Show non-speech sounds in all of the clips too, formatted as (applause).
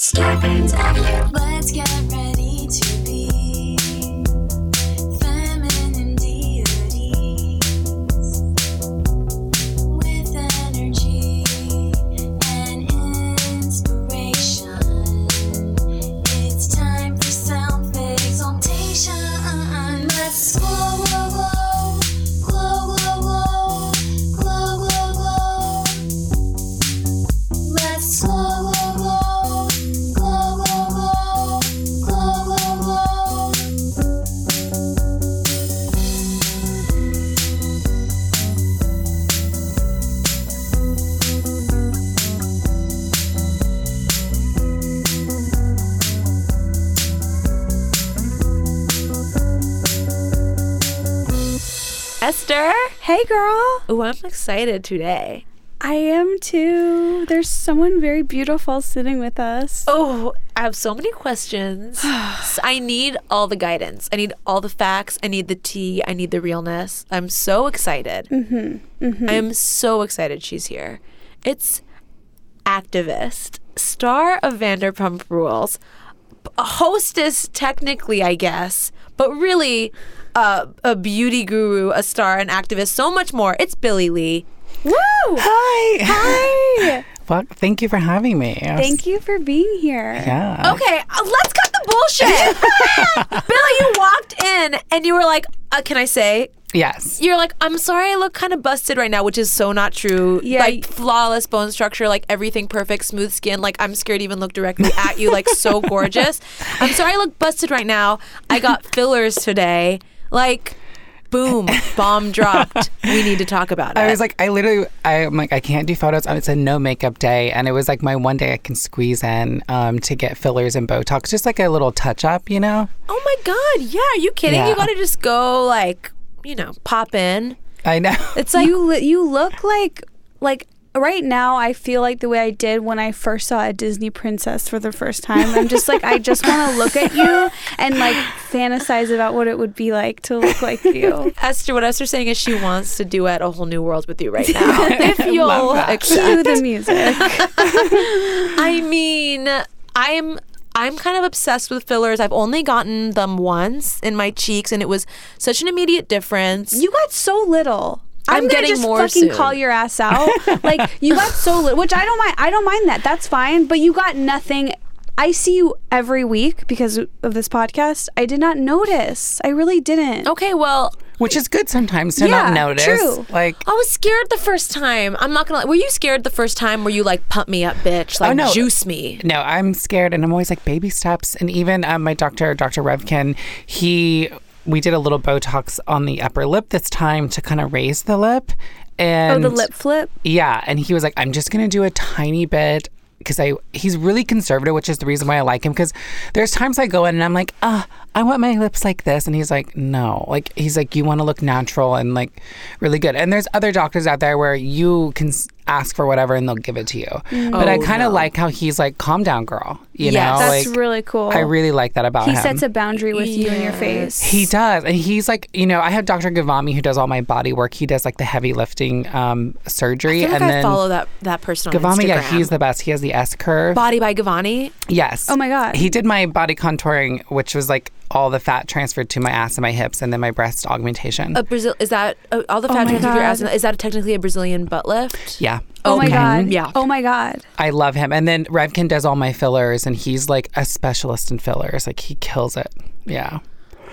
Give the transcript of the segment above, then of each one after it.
Starburns Audio. Let's get ready to girl. Oh, I'm excited today. I am too. There's someone very beautiful sitting with us. Oh, I have so many questions. (sighs) I need all the guidance. I need all the facts. I need the tea. I need the realness. I'm so excited. Mm-hmm. I am so excited she's here. It's activist, star of Vanderpump Rules, hostess technically, I guess, but really uh, a beauty guru, a star, an activist, so much more. It's Billie Lee. Woo! Hi. Hi. (laughs) Well, thank you for having me. Thank you for being here. Yeah. Okay, uh, let's cut the bullshit. (laughs) Billie, you walked in and you were like, uh, "Can I say?" Yes. You're like, "I'm sorry, I look kind of busted right now," which is so not true. Yeah, like flawless bone structure, like everything perfect, smooth skin. Like I'm scared to even look directly at you. Like so gorgeous. (laughs) I'm sorry, I look busted right now. I got fillers today. Like, boom, bomb (laughs) dropped. We need to talk about it. I was like, I literally, I'm like, I can't do photos. It's a no makeup day. And it was like my one day I can squeeze in um, to get fillers and Botox, just like a little touch up, you know? oh my god, yeah. Are you kidding? Yeah. You got to just go like, you know, pop in. I know. It's (laughs) like you li- you look like like right now I feel like the way I did when I first saw a Disney princess for the first time. I'm just like I just want to (laughs) look at you and like fantasize about what it would be like to look like you. (laughs) Esther, what Esther's saying is she wants to duet a whole new world with you right (laughs) now. if you'll. Cue the music. I mean, I'm I'm kind of obsessed with fillers. I've only gotten them once in my cheeks, and it was such an immediate difference. You got so little. I'm I'm, gonna getting just more fucking soon. call your ass out. (laughs) like you got so little, which I don't mind. I don't mind that. That's fine. But you got nothing. I see you every week because of this podcast. I did not notice. I really didn't. okay, well, Which is good sometimes to Yeah, not notice. true. Like, I was scared the first time. I'm not gonna. Were you scared the first time? Were you like pump me up, bitch? Like Oh, no. juice me? no, I'm scared and I'm always like baby steps. And even um, my doctor, Dr. Revkin, he, we did a little Botox on the upper lip this time to kind of raise the lip. And oh, the lip flip. Yeah, and he was like, "I'm just gonna do a tiny bit." Because I, he's really conservative, which is the reason why I like him. Because there's times I go in and I'm like, ah, I want my lips like this, and he's like, no, like he's like, you want to look natural and like really good. And there's other doctors out there where you can ask for whatever and they'll give it to you. But I Oh, kind of no. like how he's like, calm down, girl. You Yes. know, That's like really cool. I really like that about he him. He sets a boundary with you in your face. He does. And he's like, you know, I have Dr. Gavami who does all my body work. He does like the heavy lifting um, surgery. I feel like and I then follow that that person on Gavami, Instagram. yeah, he's the best. He has the S curve. Body by Gavani. yes. Oh my God. He did my body contouring, which was like all the fat transferred to my ass and my hips, and then my breast augmentation. A Brazil is that uh, all the Oh fat my transfer of your ass? God. Is that technically a Brazilian butt lift? yeah. oh my god. Yeah. Oh my god. I love him. And then Revkin does all my fillers, and he's like a specialist in fillers. Like he kills it. Yeah.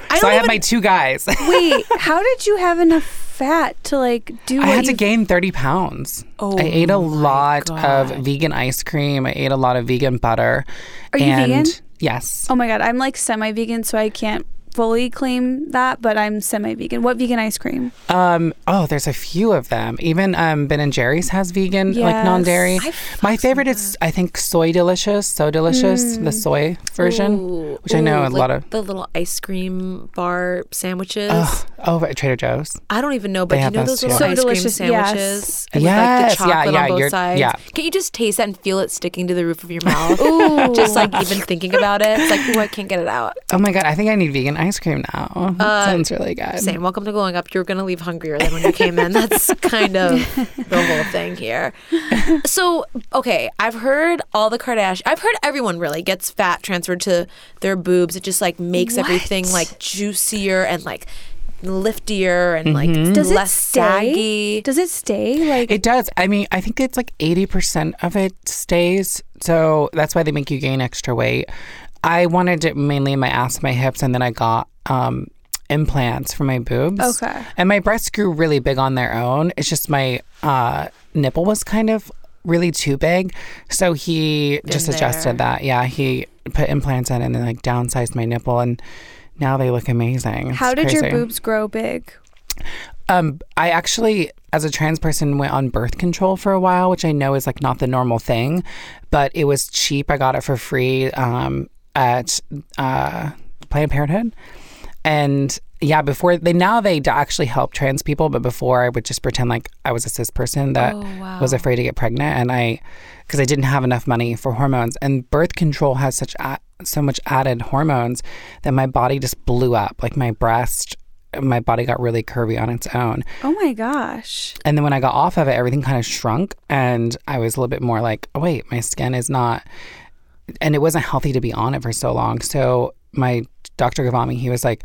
I so I have even- my two guys. (laughs) Wait, how did you have enough fat to like do I what had to gain 30 pounds. Oh I ate a my lot of vegan ice cream. I ate a lot of vegan butter. Are you and vegan? Yes. Oh my god, I'm like semi-vegan so I can't fully claim that, but I'm semi-vegan. What vegan ice cream? Um, oh, there's a few of them. Even um, Ben and Jerry's has vegan, like non-dairy. My favorite is, I think, Soy Delicious. So Delicious, the soy version, Ooh, which I know a like lot of. the little ice cream bar sandwiches. Ugh, Oh, at Trader Joe's. I don't even know, but They you have know those those little too. So ice cream delicious, yes. sandwiches with like the yeah, chocolate yeah, on both you're- sides? yeah. Can you just taste that and feel it sticking to the roof of your (laughs) mouth? Ooh. just like even thinking about it, it's like, ooh, I can't get it out. Oh my god, I think I need vegan ice cream now. Sounds really good. Uh, Same. Welcome to Glowing Up. You're gonna leave hungrier than when you came in. That's (laughs) kind of the whole thing here. So, okay, I've heard all the Kardashian. I've heard everyone really gets fat transferred to their boobs. It just like makes everything like juicier and like liftier and like Does less it stay? saggy. Does it stay? Like It does. I mean, I think it's like 80% of it stays. So that's why they make you gain extra weight. I wanted it mainly in my ass my hips, and then I got um, implants for my boobs. Okay. And my breasts grew really big on their own. It's just my uh, nipple was kind of really too big. So he just there. adjusted that. Yeah. He put implants in and then like downsized my nipple, and now they look amazing. It's how did your boobs grow big? Um, I actually, as a trans person, went on birth control for a while, which I know is like not the normal thing, but it was cheap. I got it for free um, at uh, Planned Parenthood, and yeah, before they now they actually help trans people, but before I would just pretend like I was a cis person that was afraid to get pregnant, and I because I didn't have enough money for hormones, and birth control has such a, so much added hormones that my body just blew up, like my breast. My body got really curvy on its own. Oh my gosh. And then when I got off of it, everything kind of shrunk. And I was a little bit more like, oh, wait, my skin is not, and it wasn't healthy to be on it for so long. So my Dr. Gavami, he was like,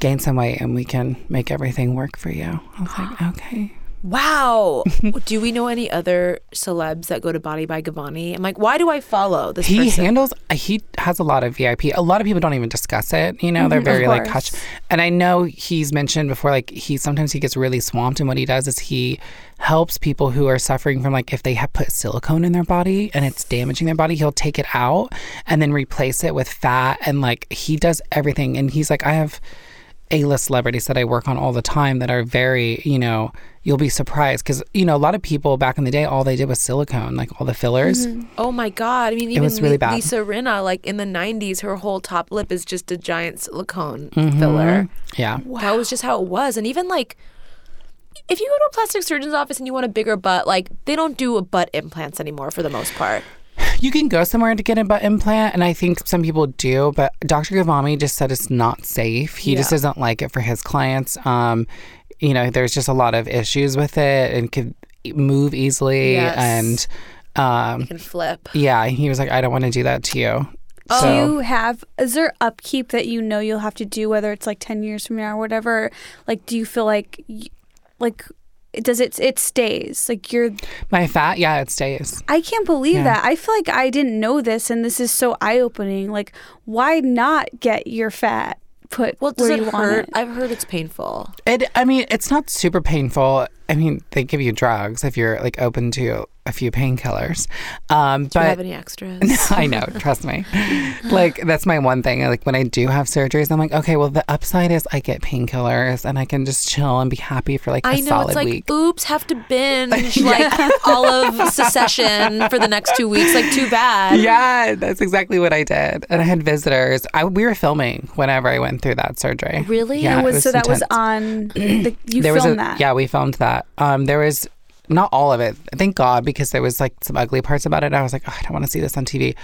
gain some weight and we can make everything work for you. I was like, (gasps) okay. Wow. (laughs) do we know any other celebs that go to Body by Gavani? I'm like, why do I follow this He person? handles, he has a lot of VIP. A lot of people don't even discuss it. You know, they're mm-hmm. very like hush. And I know he's mentioned before, like he sometimes he gets really swamped. And what he does is he helps people who are suffering from like if they have put silicone in their body and it's damaging their body, he'll take it out and then replace it with fat. And like he does everything. And he's like, I have A-list celebrities that I work on all the time that are very, you know, you'll be surprised because you know a lot of people back in the day all they did was silicone, like all the fillers. Oh my god! I mean, even was really bad. Lisa Rinna, like in the '90s, her whole top lip is just a giant silicone Mm-hmm. filler. Yeah. That was just how it was. And even like, if you go to a plastic surgeon's office and you want a bigger butt, like they don't do butt implants anymore for the most part. You can go somewhere to get a butt implant, and I think some people do, but Dr. Gavami just said it's not safe. He just doesn't like it for his clients. Um, you know, there's just a lot of issues with it and could move easily. Yes. And um, Can flip. yeah, he was like, I don't want to do that to you. Do So, you have is there upkeep that you know you'll have to do whether it's like 10 years from now or whatever? Like do you feel like like does it it stays? Like you're my fat, yeah, it stays. I can't believe Yeah. that. I feel like I didn't know this and this is so eye-opening. Like why not get your fat put Well, does where it you want hurt? it? I've heard it's painful. It, I mean, it's not super painful. I mean, they give you drugs if you're like open to a few painkillers. Um, Do you have any extras? (laughs) I know, trust me. Like that's my one thing. Like when I do have surgeries, I'm like, okay, well the upside is I get painkillers and I can just chill and be happy for like a I know solid it's like, week. oops, have to binge (laughs) like all of Succession for the next two weeks. Like, too bad. Yeah, that's exactly what I did. And I had visitors. I we were filming whenever I went through that surgery. Really? Yeah, it was, so that was on (clears throat) the, you there was filmed a, that. Yeah, we filmed that. Um, there was not all of it. Thank God, because there was like some ugly parts about it. I was like, oh, I don't want to see this on TV.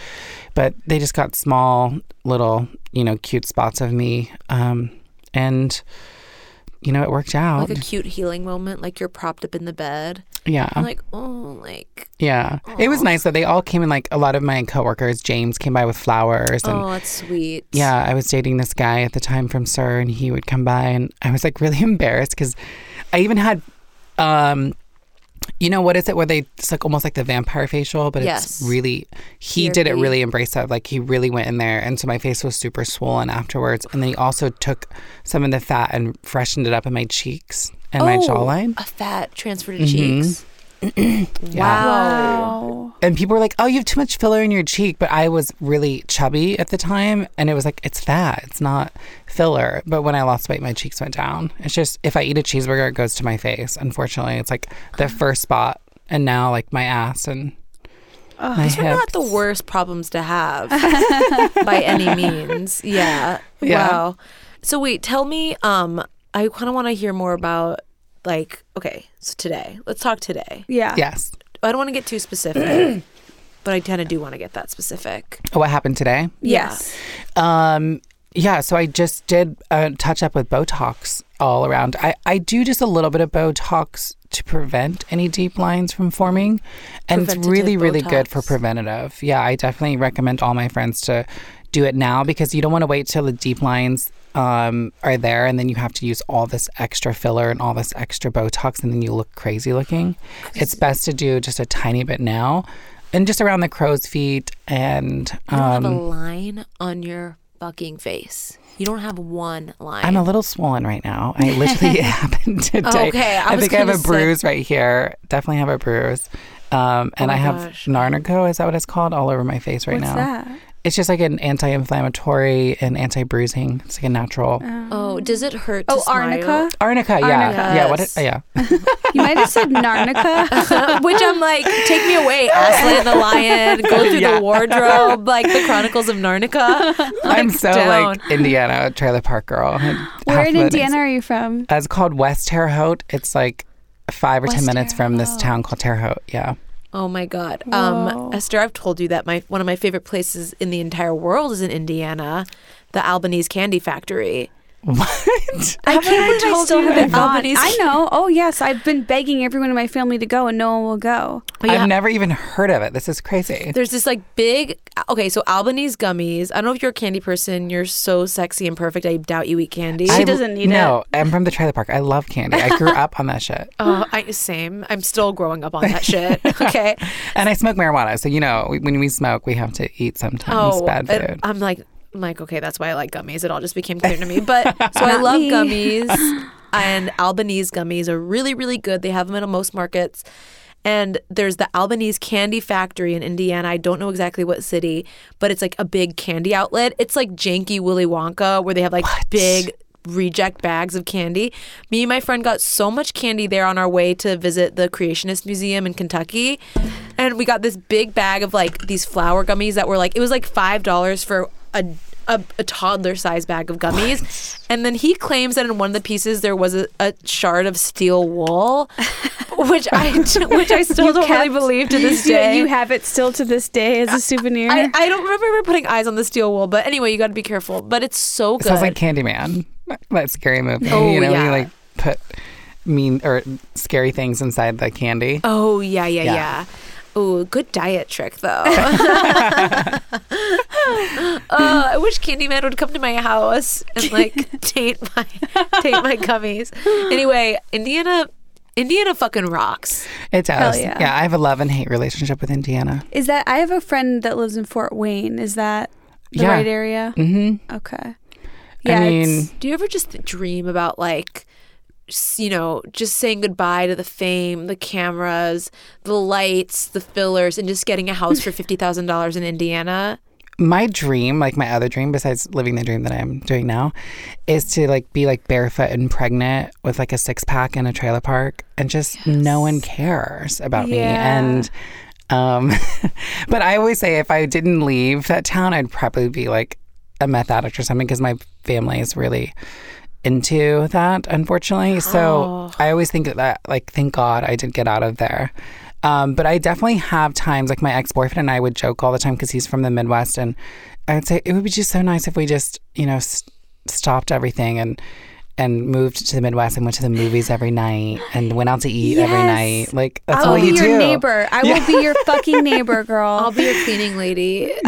But they just got small, little, you know, cute spots of me, um, and you know, it worked out. Like a cute healing moment, like you're propped up in the bed. yeah, I'm like, oh, like, yeah. It was nice that they all came in. Like a lot of my coworkers, James came by with flowers, and oh, that's sweet. yeah, I was dating this guy at the time from SUR, and he would come by, and I was like really (laughs) embarrassed because I even had, um, you know, what is it where they it's like almost like the vampire facial, but Yes. it's really he did it really embrace that, like he really went in there, and so my face was super swollen afterwards, and then he also took some of the fat and freshened it up in my cheeks and my Oh, jawline. A fat transferred to Mhm. cheeks. (clears throat) Yeah. Wow. Wow. And people were like, "Oh, you have too much filler in your cheek," but I was really chubby at the time, and it was like, "It's fat, it's not filler." But when I lost weight, my cheeks went down. It's just if I eat a cheeseburger, it goes to my face. Unfortunately, it's like the first spot, and now like my ass and my These are not the worst problems to have (laughs) by any means. Yeah. Yeah. Wow. So wait, tell me, um, I kind of want to hear more about like okay, so today. Let's talk today. Yeah. Yes. I don't want to get too specific, (clears throat) but I kind of do want to get that specific. What happened today? Yes. Um, yeah, so I just did a touch up with Botox all around. I, I do just a little bit of Botox to prevent any deep lines from forming. And it's Preventative really, really good for preventative. Yeah, I definitely recommend all my friends to do it now because you don't want to wait till the deep lines um, are there and then you have to use all this extra filler and all this extra Botox and then you look crazy looking. It's best to do just a tiny bit now and just around the crow's feet and You have a um, line on your fucking face. You don't have one line. I'm a little swollen right now. I literally it (laughs) (laughs) happened today. Okay, I was think I have a say- bruise right here. Definitely have a bruise. Um, and Oh I have gosh. Narnico, is that what it's called, all over my face right What's now. that? It's just like an anti-inflammatory and anti-bruising. It's like a natural. oh, does it hurt? To Oh, smile? arnica. Arnica, yeah, Arnica. yeah. What? It, yeah. (laughs) You might have said Narnica. (laughs) Which I'm like, take me away, Aslan and the Lion. Go through Yeah. the wardrobe, like the Chronicles of Narnica. (laughs) I'm so down. like Indiana trailer park girl. Where Half in of it is- Indiana are you from? Uh, It's called West Terre Haute. It's like five or ten West minutes Terre from this town called Terre Haute. Yeah. Oh my God, um, Esther! I've told you that my one of my favorite places in the entire world is in Indiana, the Albanese Candy Factory. What? (laughs) I can't believe I still you haven't gone. I know. Oh yes, I've been begging everyone in my family to go, and no one will go. Yeah. I've never even heard of it. This is crazy. There's this like big okay, so Albanese gummies. I don't know if you're a candy person. You're so sexy and perfect. I doubt you eat candy. She I- doesn't need it. no, I'm from the trailer park. I love candy. I grew up on that shit. (laughs) Oh, I same. I'm still growing up on that shit. (laughs) Okay. And I smoke marijuana. So, you know, when we smoke, we have to eat sometimes Oh, bad it- food. I'm like, I'm like, okay, that's why I like gummies. It all just became clear to me. But (laughs) so I love me. gummies, and Albanese gummies are really, really good. They have them at most markets. And there's the Albanese Candy Factory in Indiana. I don't know exactly what city, but it's like a big candy outlet. It's like janky Willy Wonka, where they have like big reject bags of candy. Me and my friend got so much candy there on our way to visit the Creationist Museum in Kentucky. And we got this big bag of like these flour gummies that were like, it was like $5 for a, a, a toddler size bag of gummies. And then he claims that in one of the pieces there was a, a shard of steel wool, (laughs) which I, which I still You don't really believe to this day. You have it still to this day as a souvenir. I, I don't remember putting eyes on the steel wool, but anyway, you got to be careful. But it's so It good. sounds like Candyman, that scary movie. Oh, you know, yeah. you like put mean or scary things inside the candy. Oh yeah, yeah, Yeah. yeah. Oh, good diet trick though. uh, (laughs) (laughs) I wish Candyman would come to my house and like (laughs) taint my taint my gummies. Anyway, Indiana, Indiana fucking rocks. It does. yeah. yeah, I have a love and hate relationship with Indiana. Is that I have a friend that lives in Fort Wayne. Is that the Yeah. right area? Mm-hmm. Okay. I mean, Do you ever just dream about like, s- you know, just saying goodbye to the fame, the cameras, the lights, the fillers, and just getting a house for (laughs) fifty thousand dollars in Indiana? my dream, like my other dream, besides living the dream that I'm doing now, is to like be like barefoot and pregnant with like a six pack in a trailer park, and just no one cares about me. And um, (laughs) but I always say if I didn't leave that town, I'd probably be like a meth addict or something because my family is really into that, unfortunately. So I always think that, like thank God I did get out of there. Um, but I definitely have times like my ex boyfriend and I would joke all the time because he's from the Midwest, and I would say it would be just so nice if we just you know s- stopped everything and and moved to the Midwest and went to the movies every night and went out to eat every night. Like that's I all you do. I will be your neighbor. I will be your fucking neighbor, (laughs) girl. I'll be your cleaning lady. (laughs) Just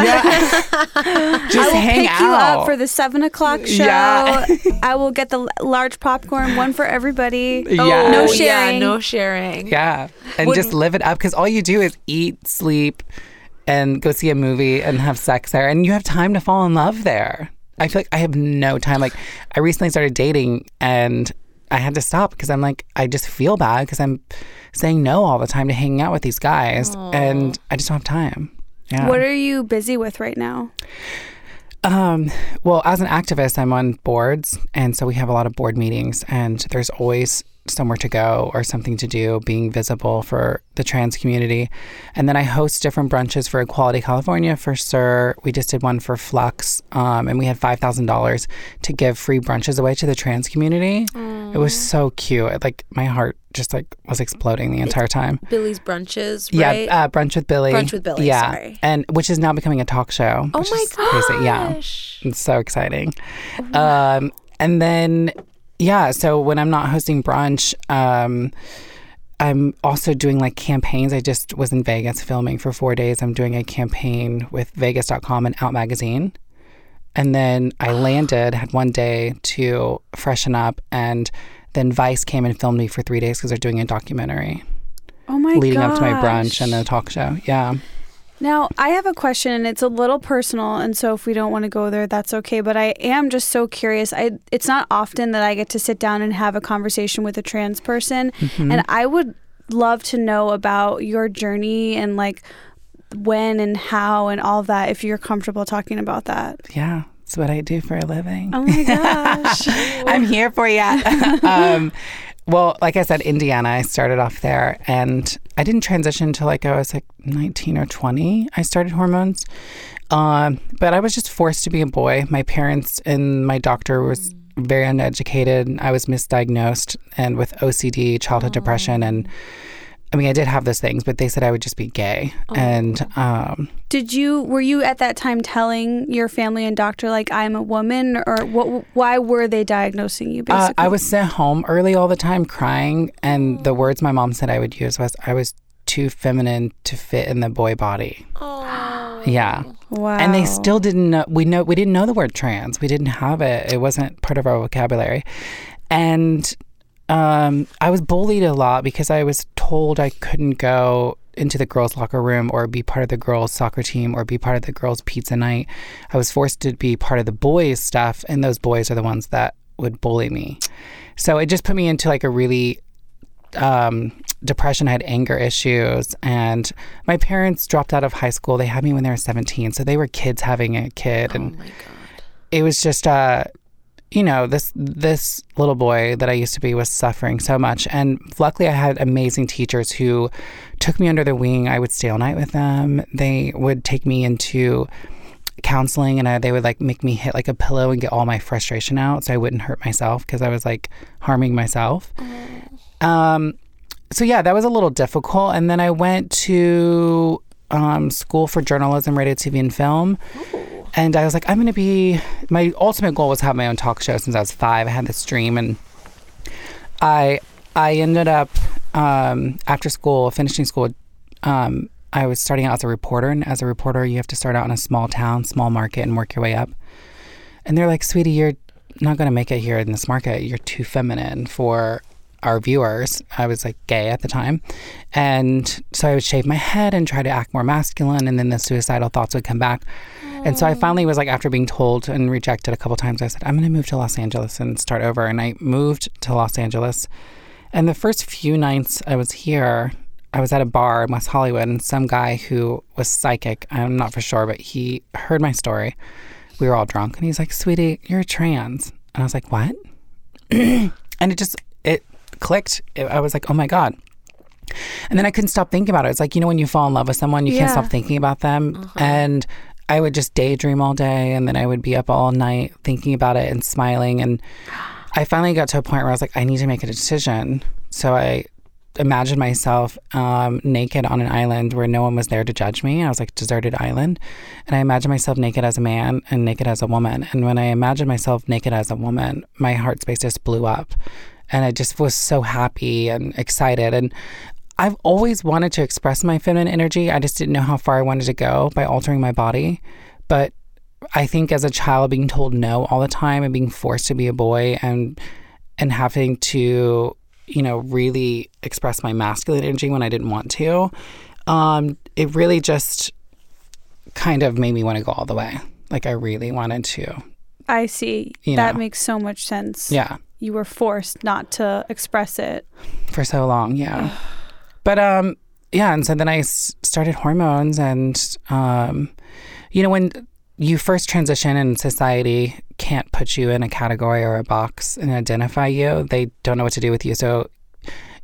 I will hang pick out. you up for the seven o'clock show. Yeah. (laughs) I will get the large popcorn, one for everybody. Yeah. no Oh, sharing. Yeah, no sharing. Yeah. And Would- just live it up because all you do is eat, sleep, and go see a movie and have sex there. And you have time to fall in love there. I feel like I have no time. Like, I recently started dating and I had to stop because I'm like, I just feel bad because I'm saying no all the time to hanging out with these guys. And I just don't have time. Yeah. What are you busy with right now? Um, well, as an activist, I'm on boards, and so we have a lot of board meetings, and there's always somewhere to go or something to do, being visible for the trans community. And then I host different brunches for Equality California for SUR. We just did one for Flux, um, and we had $5,000 to give free brunches away to the trans community. It was so cute. It, like my heart just like was exploding the entire time. Billie's brunches, right? Yeah, uh, brunch with Billie. Brunch with Billie, Yeah, sorry. and which is now becoming a talk show. oh which my is crazy. Yeah, it's so exciting. Oh Um, and then, yeah, so when I'm not hosting brunch, um, I'm also doing like campaigns. I just was in Vegas filming for four days. I'm doing a campaign with Vegas.com and Out Magazine. And then I landed, had one day to freshen up, and then Vice came and filmed me for three days because they're doing a documentary Oh my leading up to my brunch and a talk show. Yeah. Now, I have a question and it's a little personal and so if we don't want to go there that's okay, but I am just so curious. I it's not often that I get to sit down and have a conversation with a trans person Mm-hmm. and I would love to know about your journey and like when and how and all that if you're comfortable talking about that. Yeah. It's what I do for a living. Oh my gosh. (laughs) I'm here for you. (laughs) um, well, like I said, Indiana, I started off there and I didn't transition until like I was like 19 or 20. I started hormones. Um, but I was just forced to be a boy. My parents and my doctor was very uneducated. I was misdiagnosed and with OCD, childhood depression. And I mean, I did have those things, but they said I would just be gay. And um, Did you were you at that time telling your family and doctor like I'm a woman or what why were they diagnosing you Uh, basically? I was sent home early all the time crying, and the words my mom said I would use was I was too feminine to fit in the boy body. Oh. Yeah. wow. And they still didn't know we know we didn't know the word trans. We didn't have it. It wasn't part of our vocabulary. And um, I was bullied a lot because I was told I couldn't go into the girls' locker room or be part of the girls' soccer team or be part of the girls' pizza night. I was forced to be part of the boys' stuff, and those boys are the ones that would bully me. So it just put me into like a really um, depression. I had anger issues, and my parents dropped out of high school. They had me when they were 17, so they were kids having a kid, and Oh my god. it was just uh you know this this little boy that I used to be was suffering so much. And luckily I had amazing teachers who took me under their wing. I would stay all night with them. They would take me into counseling and I, they would like make me hit like a pillow and get all my frustration out so I wouldn't hurt myself because I was like harming myself. Um so yeah that was a little difficult. And then I went to um, school for journalism radio TV and film and I was like, I'm going to be. My ultimate goal was to have my own talk show since I was five. I had this dream, and I I ended up um, after school, finishing school. Um, I was starting out as a reporter, and as a reporter, you have to start out in a small town, small market, and work your way up. And they're like, "Sweetie, you're not going to make it here in this market. You're too feminine for our viewers." I was like gay at the time, and so I would shave my head and try to act more masculine, and then the suicidal thoughts would come back. And so I finally was like, after being told and rejected a couple times, I said, I'm going to move to Los Angeles and start over. And I moved to Los Angeles. And the first few nights I was here, I was at a bar in West Hollywood, and some guy who was psychic, I'm not for sure, but he heard my story. We were all drunk, and he's like, Sweetie, you're trans. And I was like, What? (clears throat) and it just, it clicked. It- I was like, Oh my God. And then I couldn't stop thinking about it. It's like, you know, when you fall in love with someone, you can't stop thinking about them. Uh-huh. And I would just daydream all day and then I would be up all night thinking about it and smiling. And I finally got to a point where I was like, I need to make a decision. So I imagined myself um, naked on an island where no one was there to judge me. I was like, deserted island. And I imagined myself naked as a man and naked as a woman. And when I imagined myself naked as a woman, my heart space just blew up. And I just was so happy and excited. And I've always wanted to express my feminine energy. I just didn't know how far I wanted to go by altering my body. But I think as a child being told no all the time and being forced to be a boy and and having to, you know, really express my masculine energy when I didn't want to, um, it really just kind of made me want to go all the way. Like I really wanted to. I see. You that know. makes so much sense. Yeah. You were forced not to express it. for so long yeah (sighs) (sighs) but um yeah and so then i s- started hormones and um you know when you first transition and society can't put you in a category or a box and identify you. They don't know what to do with you. So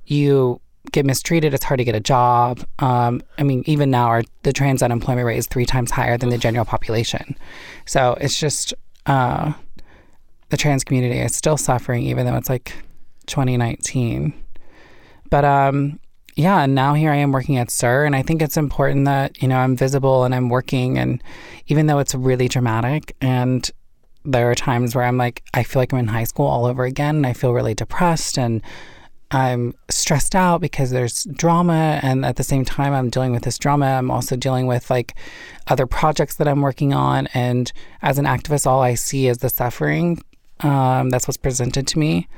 you get mistreated. It's hard to get a job. Um, I mean, even now, our, the trans unemployment rate is three times higher than the general population. So it's just uh, the trans community is still suffering, even though it's like 2019. But um, yeah, and now here I am working at SUR, and I think it's important that you know I'm visible and I'm working, and even though it's really dramatic, and there are times where I'm like, I feel like I'm in high school all over again, and I feel really depressed and I'm stressed out because there's drama, and at the same time, I'm dealing with this drama. I'm also dealing with like other projects that I'm working on, and as an activist, all I see is the suffering. Um, that's what's presented to me.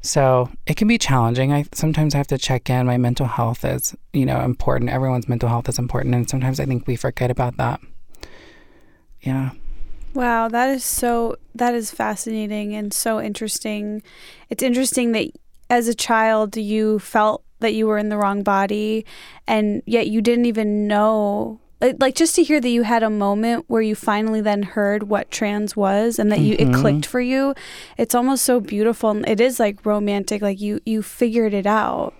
So it can be challenging. I sometimes I have to check in. My mental health is, you know, important. Everyone's mental health is important, and sometimes I think we forget about that. Yeah. Wow, that is so that is fascinating and so interesting. It's interesting that as a child you felt that you were in the wrong body and yet you didn't even know like like, just to hear that you had a moment where you finally then heard what trans was and that you it clicked for you it's almost so beautiful and it is like romantic like you you figured it out.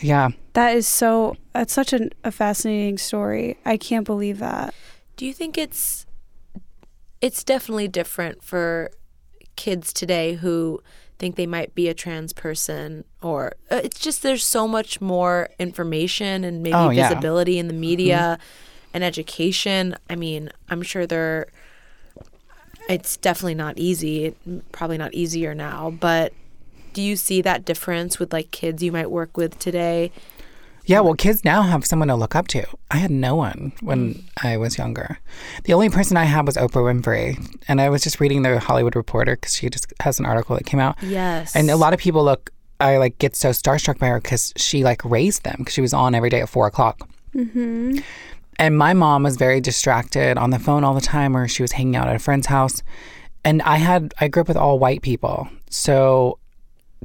Yeah. that is so that's such an, a fascinating story. I can't believe that. Do you think it's it's definitely different for kids today who think they might be a trans person or uh, it's just there's so much more information and maybe Oh, yeah. visibility in the media and education. I mean, I'm sure they're it's definitely not easy, probably not easier now, but do you see that difference with like kids you might work with today? Yeah, well, kids now have someone to look up to. I had no one when I was younger. The only person I had was Oprah Winfrey. And I was just reading the Hollywood Reporter because she just has an article that came out. Yes. And a lot of people look, I like get so starstruck by her because she like raised them because she was on every day at four o'clock. Mm-hmm. And my mom was very distracted on the phone all the time, or she was hanging out at a friend's house. And I had, I grew up with all white people. So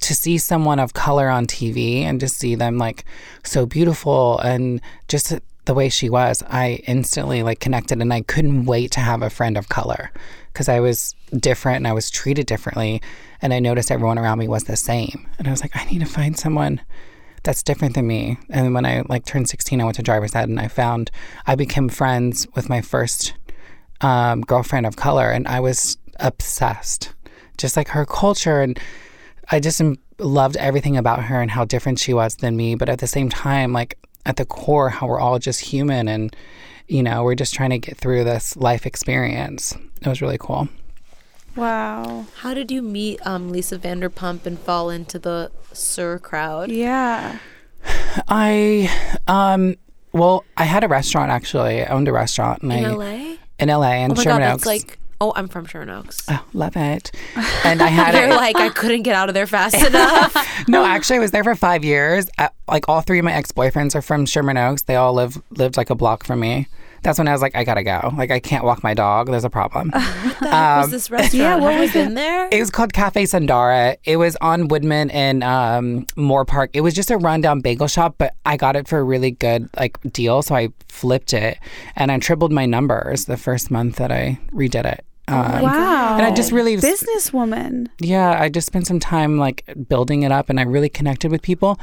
to see someone of color on TV and to see them like so beautiful and just the way she was, I instantly like connected and I couldn't wait to have a friend of color because I was different and I was treated differently and I noticed everyone around me was the same. And I was like, I need to find someone that's different than me. And when I like turned 16, I went to driver's ed and I found I became friends with my first um, girlfriend of color and I was obsessed. Just like her culture and I just loved everything about her and how different she was than me. But at the same time, like at the core, how we're all just human and, you know, we're just trying to get through this life experience. It was really cool. Wow How did you meet um, Lisa Vanderpump and fall into the SUR crowd? yeah I, um, well, I had a restaurant actually. I owned a restaurant and In I, LA? in LA and Oh my Sherman god, Oaks. like oh, I'm from Sherman Oaks. Oh, love it. (laughs) And I had You're a, like I couldn't get out of there fast (laughs) enough. no, actually, I was there for five years. I, like all three of my ex boyfriends are from Sherman Oaks. They all live lived like a block from me. That's when I was like, I gotta go. Like I can't walk my dog. There's a problem. What the heck was this restaurant? (laughs) yeah, what was in there? It was called Cafe Sandara. It was on Woodman in um, Moorpark. It was just a rundown bagel shop, but I got it for a really good like deal, so I flipped it and I tripled my numbers the first month that I redid it. Um, wow And I just really businesswoman yeah, I just spent some time like building it up and I really connected with people.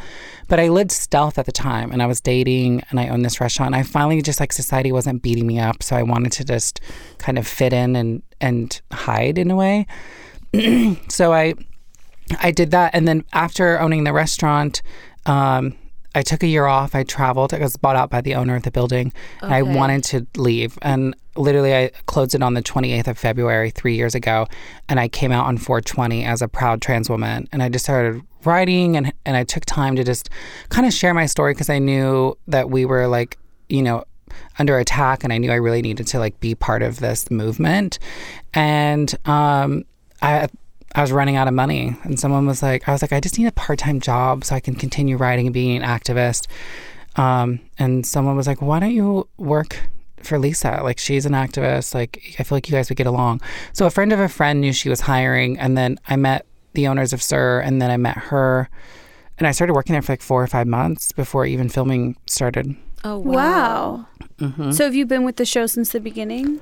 But I lived stealth at the time and I was dating and I owned this restaurant. And I finally just like society wasn't beating me up. So I wanted to just kind of fit in and, and hide in a way. (clears throat) so I I did that and then after owning the restaurant, um, I took a year off. I traveled. I was bought out by the owner of the building. And I wanted to leave. And literally, I closed it on the 28th of February three years ago. And I came out on 420 as a proud trans woman. And I just started writing and, and I took time to just kind of share my story because I knew that we were like, you know, under attack and I knew I really needed to like be part of this movement. And um, I I was running out of money and someone was like I was like I just need a part-time job so I can continue writing and being an activist. Um, and someone was like, "Why don't you work for Lisa? Like she's an activist. Like I feel like you guys would get along." So a friend of a friend knew she was hiring and then I met the owners of SUR and then I met her and I started working there for like 4 or 5 months before even filming started. Oh wow, Mm-hmm. so have you been with the show since the beginning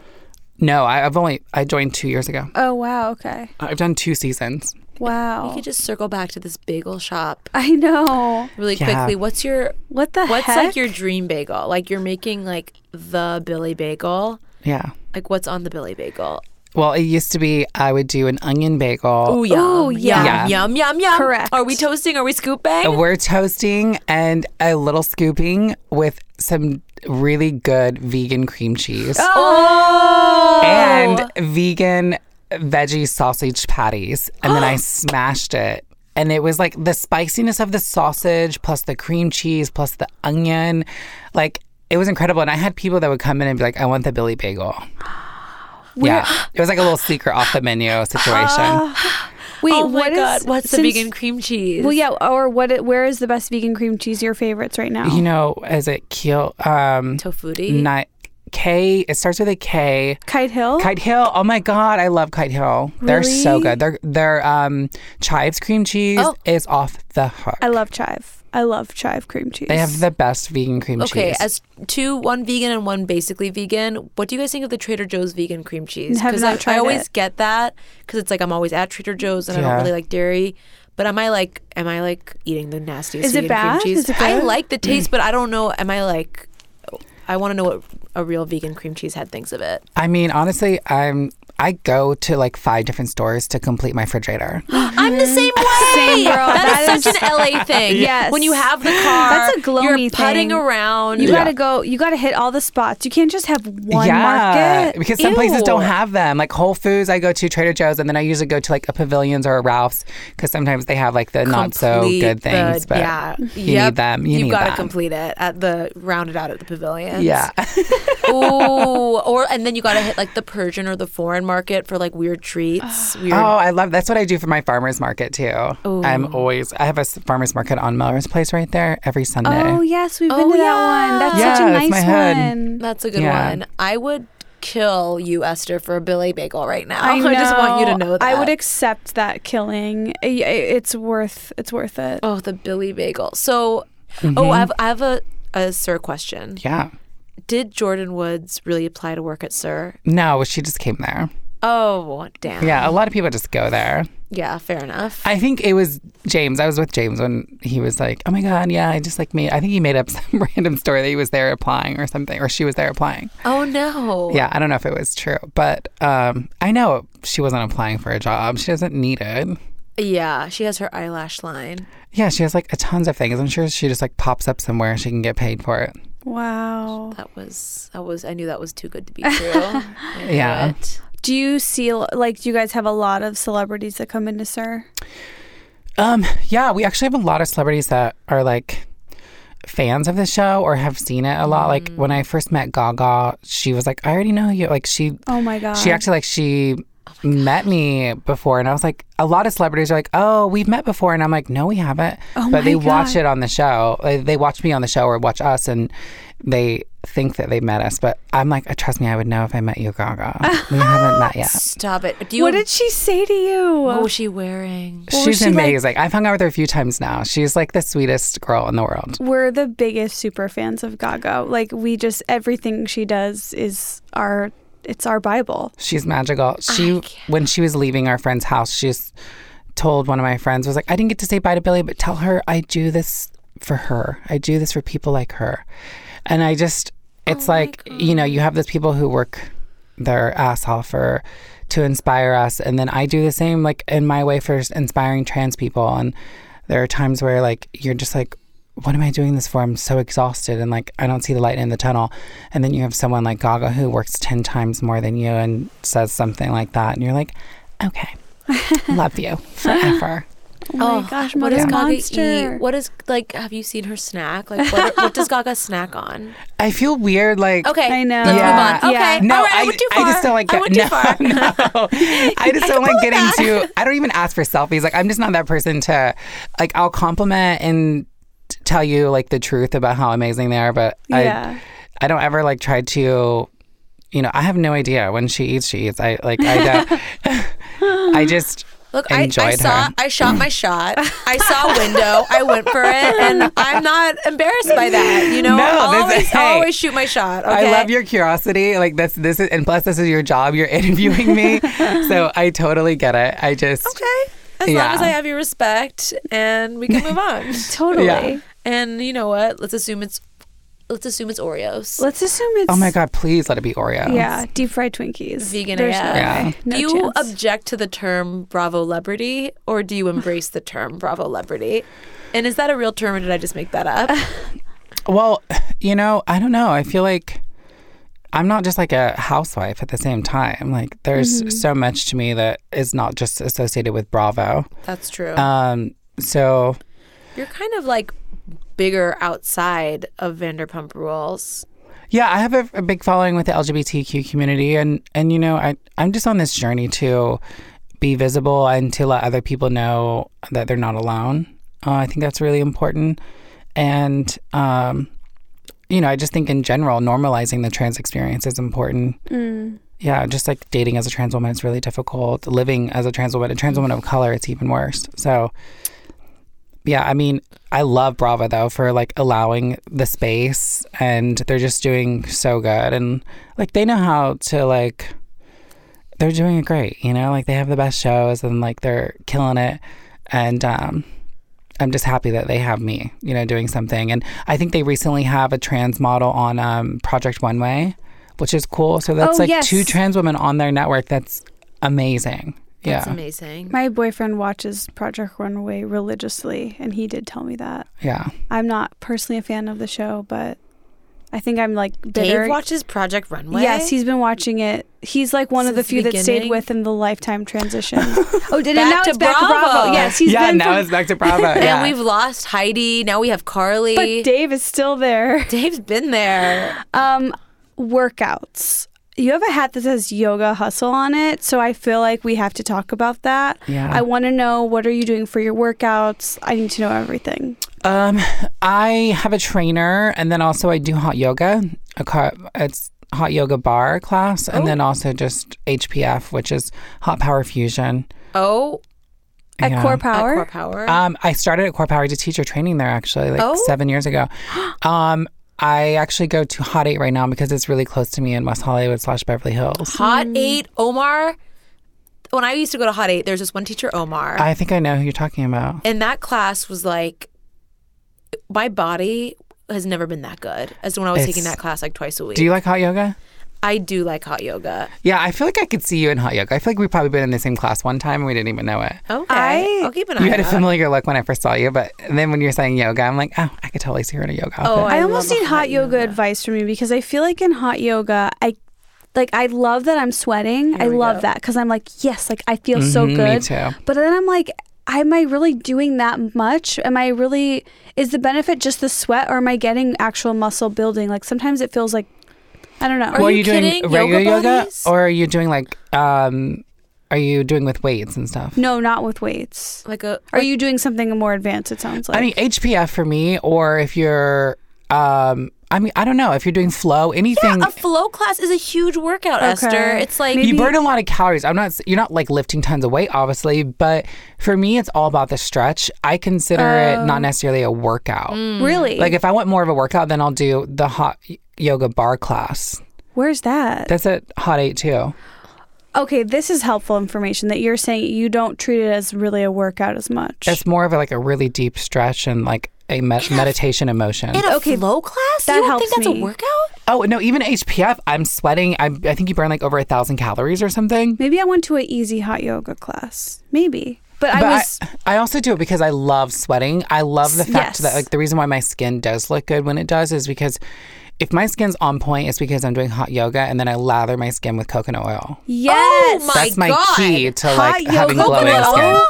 No, I, I've only I joined two years ago. Oh wow. Okay. I've done two seasons. Wow. We could just circle back to this bagel shop (laughs) I know. really Yeah. quickly. What's your What the what's heck? like your dream bagel? Like you're making like the Billie bagel. Yeah. Like what's on the Billie bagel? Well, it used to be I would do an onion bagel. Oh yum, Ooh, yum, yeah. yum, yum, yum. Correct. Are we toasting? Are we scooping? We're toasting and a little scooping with some really good vegan cream cheese oh, and vegan veggie sausage patties. And then I (gasps) smashed it. And it was like the spiciness of the sausage plus the cream cheese plus the onion. Like it was incredible. And I had people that would come in and be like, I want the Billie Bagel. (gasps) yeah. It was like a little secret off the menu (gasps) situation. Wait, oh my what is- god, what's the vegan cream cheese? Well, yeah, or what? Where is the best vegan cream cheese? Your favorites right now? you know, is it Keel? Um, Tofutti. Ni- K. It starts with a K. Kite Hill. Kite Hill. Oh my god, I love Kite Hill. They're so Really? good. Their their um chives cream cheese Oh. is off the hook. I love chive. I love chive cream cheese. they have the best vegan cream cheese. Okay, as two, one vegan and one basically vegan. What do you guys think of the Trader Joe's vegan cream cheese? Have not I, tried I always it. get that because it's like I'm always at Trader Joe's and I Yeah. don't really like dairy. But am I like, am I like eating the nastiest Is it vegan bad? cream cheese? Is it I good? like the taste, but I don't know. Am I like? I want to know what a real vegan cream cheese head thinks of it. I mean, honestly, I'm I go to like five different stores to complete my refrigerator. (gasps) I'm the same (laughs) way. Same, girl. that That is such an LA (laughs) thing. Yes. When you have the car, That's a gloomy you're putting thing. around. You gotta go. You gotta hit all the spots. You can't just have one yeah, market. because some places don't have them. Like Whole Foods, I go to Trader Joe's, and then I usually go to like a Pavilions or a Ralph's because sometimes they have like the not so good things. the- but yeah, you Yep. need them. You have got to them. complete it at the rounded out at the pavilion. Yeah. (laughs) Ooh, or and then you got to hit like the Persian or the foreign market for like weird treats. (sighs) Weird. Oh, I love that's what I do for my farmers market too. I'm always I have a farmers market on Melrose Place right there every Sunday. Oh yes, we've been Oh, to that one. That's Yeah, such a nice my hood. one. That's a good Yeah. one. I would kill you, Esther, for a Billie Bagel right now. I, (laughs) just want you to know that. I would accept that killing. I- I- It's worth. It's worth it. oh, the Billie Bagel. So, Mm-hmm. oh, I have, I have a a SUR question. Yeah. Did Jordyn Woods really apply to work at SUR? No, she just came there. Oh, damn. Yeah, a lot of people just go there. Yeah, fair enough. I think it was James. I was with James when he was like, "Oh my god, yeah, I just like made." I think he made up (laughs) some random story that he was there applying or something, or she was there applying. oh no. Yeah, I don't know if it was true, but um, I know she wasn't applying for a job. She doesn't need it. Yeah, she has her eyelash line. Yeah, she has like a tons of things. I'm sure she just like pops up somewhere. She can get paid for it. Wow. That was that was I knew that was too good to be (laughs) true. Yeah. it. Do you see like? Do you guys have a lot of celebrities that come into SUR? Um, yeah, we actually have a lot of celebrities that are like fans of the show or have seen it a lot. Like when I first met Gaga, she was like, "I already know you." Like she Oh my god. she actually like she met me before and I was like a lot of celebrities are like, "Oh, we've met before." And I'm like, "No, we haven't." Oh but my they watch it on the show. Like, they watch me on the show or watch us and they think that they met us, but I'm like, "Uh, "Trust me, I would know if I met you, Gaga." we haven't met yet. (laughs) Stop it. Do you What did she say to you? What was she wearing? was She's she like? amazing. I've hung out with her a few times now. She's like the sweetest girl in the world. We're the biggest super fans of Gaga. Like we just everything she does is our it's our Bible. She's magical. She when she was leaving our friend's house, she just told one of my friends was like, I didn't get to say bye to Billie, but tell her I do this for her. I do this for people like her. And I just it's oh like, you know, you have those people who work their ass off for to inspire us and then I do the same like in my way for inspiring trans people and there are times where like you're just like what am I doing this for? I'm so exhausted and like I don't see the light in the tunnel. And then you have someone like Gaga who works 10 times more than you and says something like that. And you're like, okay, (laughs) love you forever. Oh my gosh, what Mother does Gaga Monster. eat? What is like? Have you seen her snack? Like, what, what does (laughs) Gaga snack on? I feel weird. Like, Okay, I know. Let's Yeah. move on. Okay, Yeah. no, all right, I, I, went too far. I just don't like I went too (laughs) no, far. no. I just don't like getting too. I don't even ask for selfies. Like, I'm just not that person to, like, I'll compliment and t- tell you like the truth about how amazing they are, but Yeah. I, I don't ever like try to, you know, I have no idea when she eats. She eats. I like I don't. (laughs) I just. Look, I, I saw, her. I shot my shot. I saw a window. I went for it, and I'm not embarrassed by that. You know, No, I'll this is- always, hey, always shoot my shot. I love your curiosity. Like this, this is, and plus, this is your job. You're (laughs) interviewing me, (laughs) so I totally get it. I just, Okay, as long as I have your respect, and we can move on. (laughs) Totally. Yeah. and you know what? Let's assume it's, let's assume it's Oreos. Let's assume it's. oh my god, please let it be Oreo. Yeah, deep fried Twinkies. Vegan There's AF. no Yeah. way. No do you chance. object to the term Bravo Celebrity, or do you embrace the term Bravo Celebrity? And is that a real term, or did I just make that up? Well, you know, I don't know. I feel like I'm not just like a housewife at the same time. Like there's so much to me that is not just associated with Bravo. That's true. Um, so You're kind of like bigger outside of Vanderpump Rules. yeah, I have a, a big following with the LGBTQ community, and and you know, I I'm just on this journey to be visible and to let other people know that they're not alone. Uh, I think that's really important, and um, you know, I just think in general, normalizing the trans experience is important. Yeah, just like dating as a trans woman, it's really difficult. Living as a trans woman, a trans woman of color, it's even worse. So, yeah, I mean, I love Bravo though for like allowing the space, and they're just doing so good, and like they know how to like. They're doing it great, you know. Like they have the best shows, and like they're killing it, and um, I'm just happy that they have me, you know, doing something. And I think they recently have a trans model on um, Project Runway, which is cool. So that's Oh, like yes. two trans women on their network. That's amazing. That's yeah, amazing. My boyfriend watches Project Runway religiously, and he did tell me that. yeah. I'm not personally a fan of the show, but I think I'm like bitter. Dave watches Project Runway. Yes, he's been watching it. He's like one of the Since the few that stayed with in the lifetime transition. (laughs) oh, did Back and now to it's back to Bravo. Bravo. Yes, he's yeah, been now from, it's back to Bravo. (laughs) and we've lost Heidi. Now we have Karlie. but Dave is still there. (laughs) Dave's been there. Um, workouts. You have a hat that says yoga hustle on it, so I feel like we have to talk about that. Yeah. I want to know what are you doing for your workouts? I need to know everything. Um, I have a trainer, and then also I do hot yoga. A car, it's hot yoga barre class, and Oh. then also just HPF, which is hot power fusion. Oh, At Yeah. Core at Core Power. Um, I started at Core Power to teacher training there actually, like Oh. seven years ago. (gasps) Um, I actually go to Hot Eight right now because it's really close to me in West Hollywood slash Beverly Hills. Hot Eight, Omar. When I used to go to Hot Eight, there's this one teacher, Omar, I think I know who you're talking about. and that class was like, my body has never been that good as when I was taking that class like twice a week. Do you like hot yoga? I do like hot yoga. Yeah, I feel like I could see you in hot yoga. I feel like we've probably been in the same class one time and we didn't even know it. Okay, I- will keep an eye. You had a out. familiar look when I first saw you, but then when you're saying yoga, I'm like, oh, I could totally see her in a yoga outfit. Oh, I, I almost love need hot hot yoga, yoga. advice from you because I feel like in hot yoga, I like I love that I'm sweating. I we love go. that because I'm like, yes, like I feel so Mhm, me good. too. But then I'm like, am I really doing that much? Am I really? Is the benefit just the sweat, or am I getting actual muscle building? Like sometimes it feels like, I don't know. Are well, you you doing kidding? regular Yoga yoga, or are you doing like, um, are you doing with weights and stuff? no, not with weights. like a. Are you doing something more advanced? It sounds like. I mean, HPF for me, or if you're, um, I mean, I don't know, if you're doing flow, anything. Yeah, a flow class is a huge workout, Okay. Esther. It's like Maybe- you burn a lot of calories. I'm not. You're not like lifting tons of weight, obviously, but for me, it's all about the stretch. I consider it not oh. necessarily a workout. Mm. really? Like if I want more of a workout, then I'll do the hot yoga barre class. Where's that? That's at Hot Eight too. Okay, this is helpful information that you're saying you don't treat it as really a workout as much. It's more of a, like a really deep stretch and like a me- meditation emotion. in a Okay, flow class. that you don't helps think that's me. a workout? oh no, even HPF, I'm sweating. I, I think you burn like over a thousand calories or something. Maybe I went to an easy hot yoga class. Maybe. But, I was I, also do it because I love sweating. I love the fact Yes. that like the reason why my skin does look good when it does is because if my skin's on point, it's because I'm doing hot yoga and then I lather my skin with coconut oil. Yes. Oh my That's my God. key to Hot like having yoga glowing with skin. oil?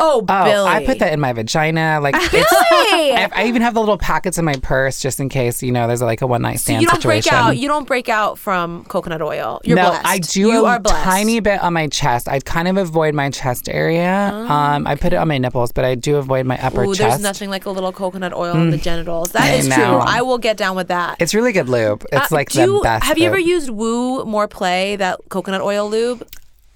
Oh, Oh, Billie. I put that in my vagina. Like (laughs) it's, Billie. I, I even have the little packets in my purse just in case you know there's like a one night So stand you don't situation. break out. You don't break out from coconut oil. You're no, blessed. I do You a tiny bit on my chest. I kind of avoid my chest area. um, I put it on my nipples, but I do avoid my upper Ooh, chest. there's nothing like a little coconut oil in the genitals. That I is know. true. I will get down with that. It's really good lube. It's Uh, like the you- best. Have you ever used Woo More Play, that coconut oil lube?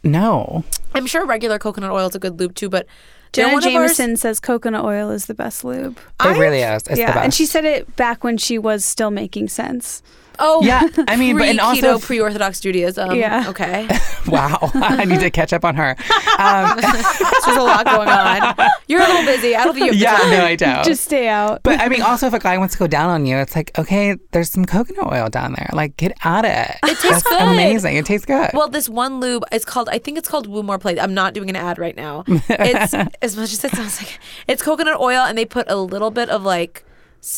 No. I'm sure regular coconut oil is a good lube too, but they're Jenna one of ours- says coconut oil is the best lube. It really is. It's the yeah, best. and she said it back when she was still making sense. Oh, Yeah, I (laughs) mean, but- and also- pre-orthodox Judaism. Yeah. Okay. (laughs) wow, (laughs) I need to catch up on her. Um, There's a lot going on. You're a little busy. I don't think you have yeah, time. no, I don't. Just stay out. But I mean, also, if a guy wants to go down on you, it's like, okay, there's some coconut oil down there. Like, get at it. It tastes good. amazing. It tastes good. Well, this one lube is called. I think it's called Woo More Play. I'm not doing an ad right now. It's as much as it sounds like it's coconut oil, and they put a little bit of like s-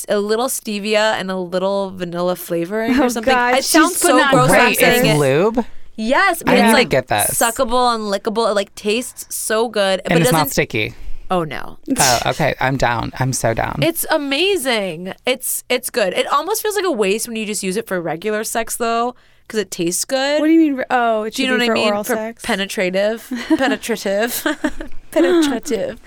a little stevia and a little vanilla flavoring or Oh, something. God, it sounds so gross. when I'm Wait, saying it's it. lube, Yes, but I it's like get this. suckable and lickable. It like tastes so good, but and it it's doesn't. sticky. oh no, Oh, okay. I'm down. I'm so down. It's amazing. It's it's good. It almost feels like a waste when you just use it for regular sex though, because it tastes good. what do you mean? Oh, it Do you know be what I mean? For sex. penetrative, (laughs) penetrative, (laughs) penetrative.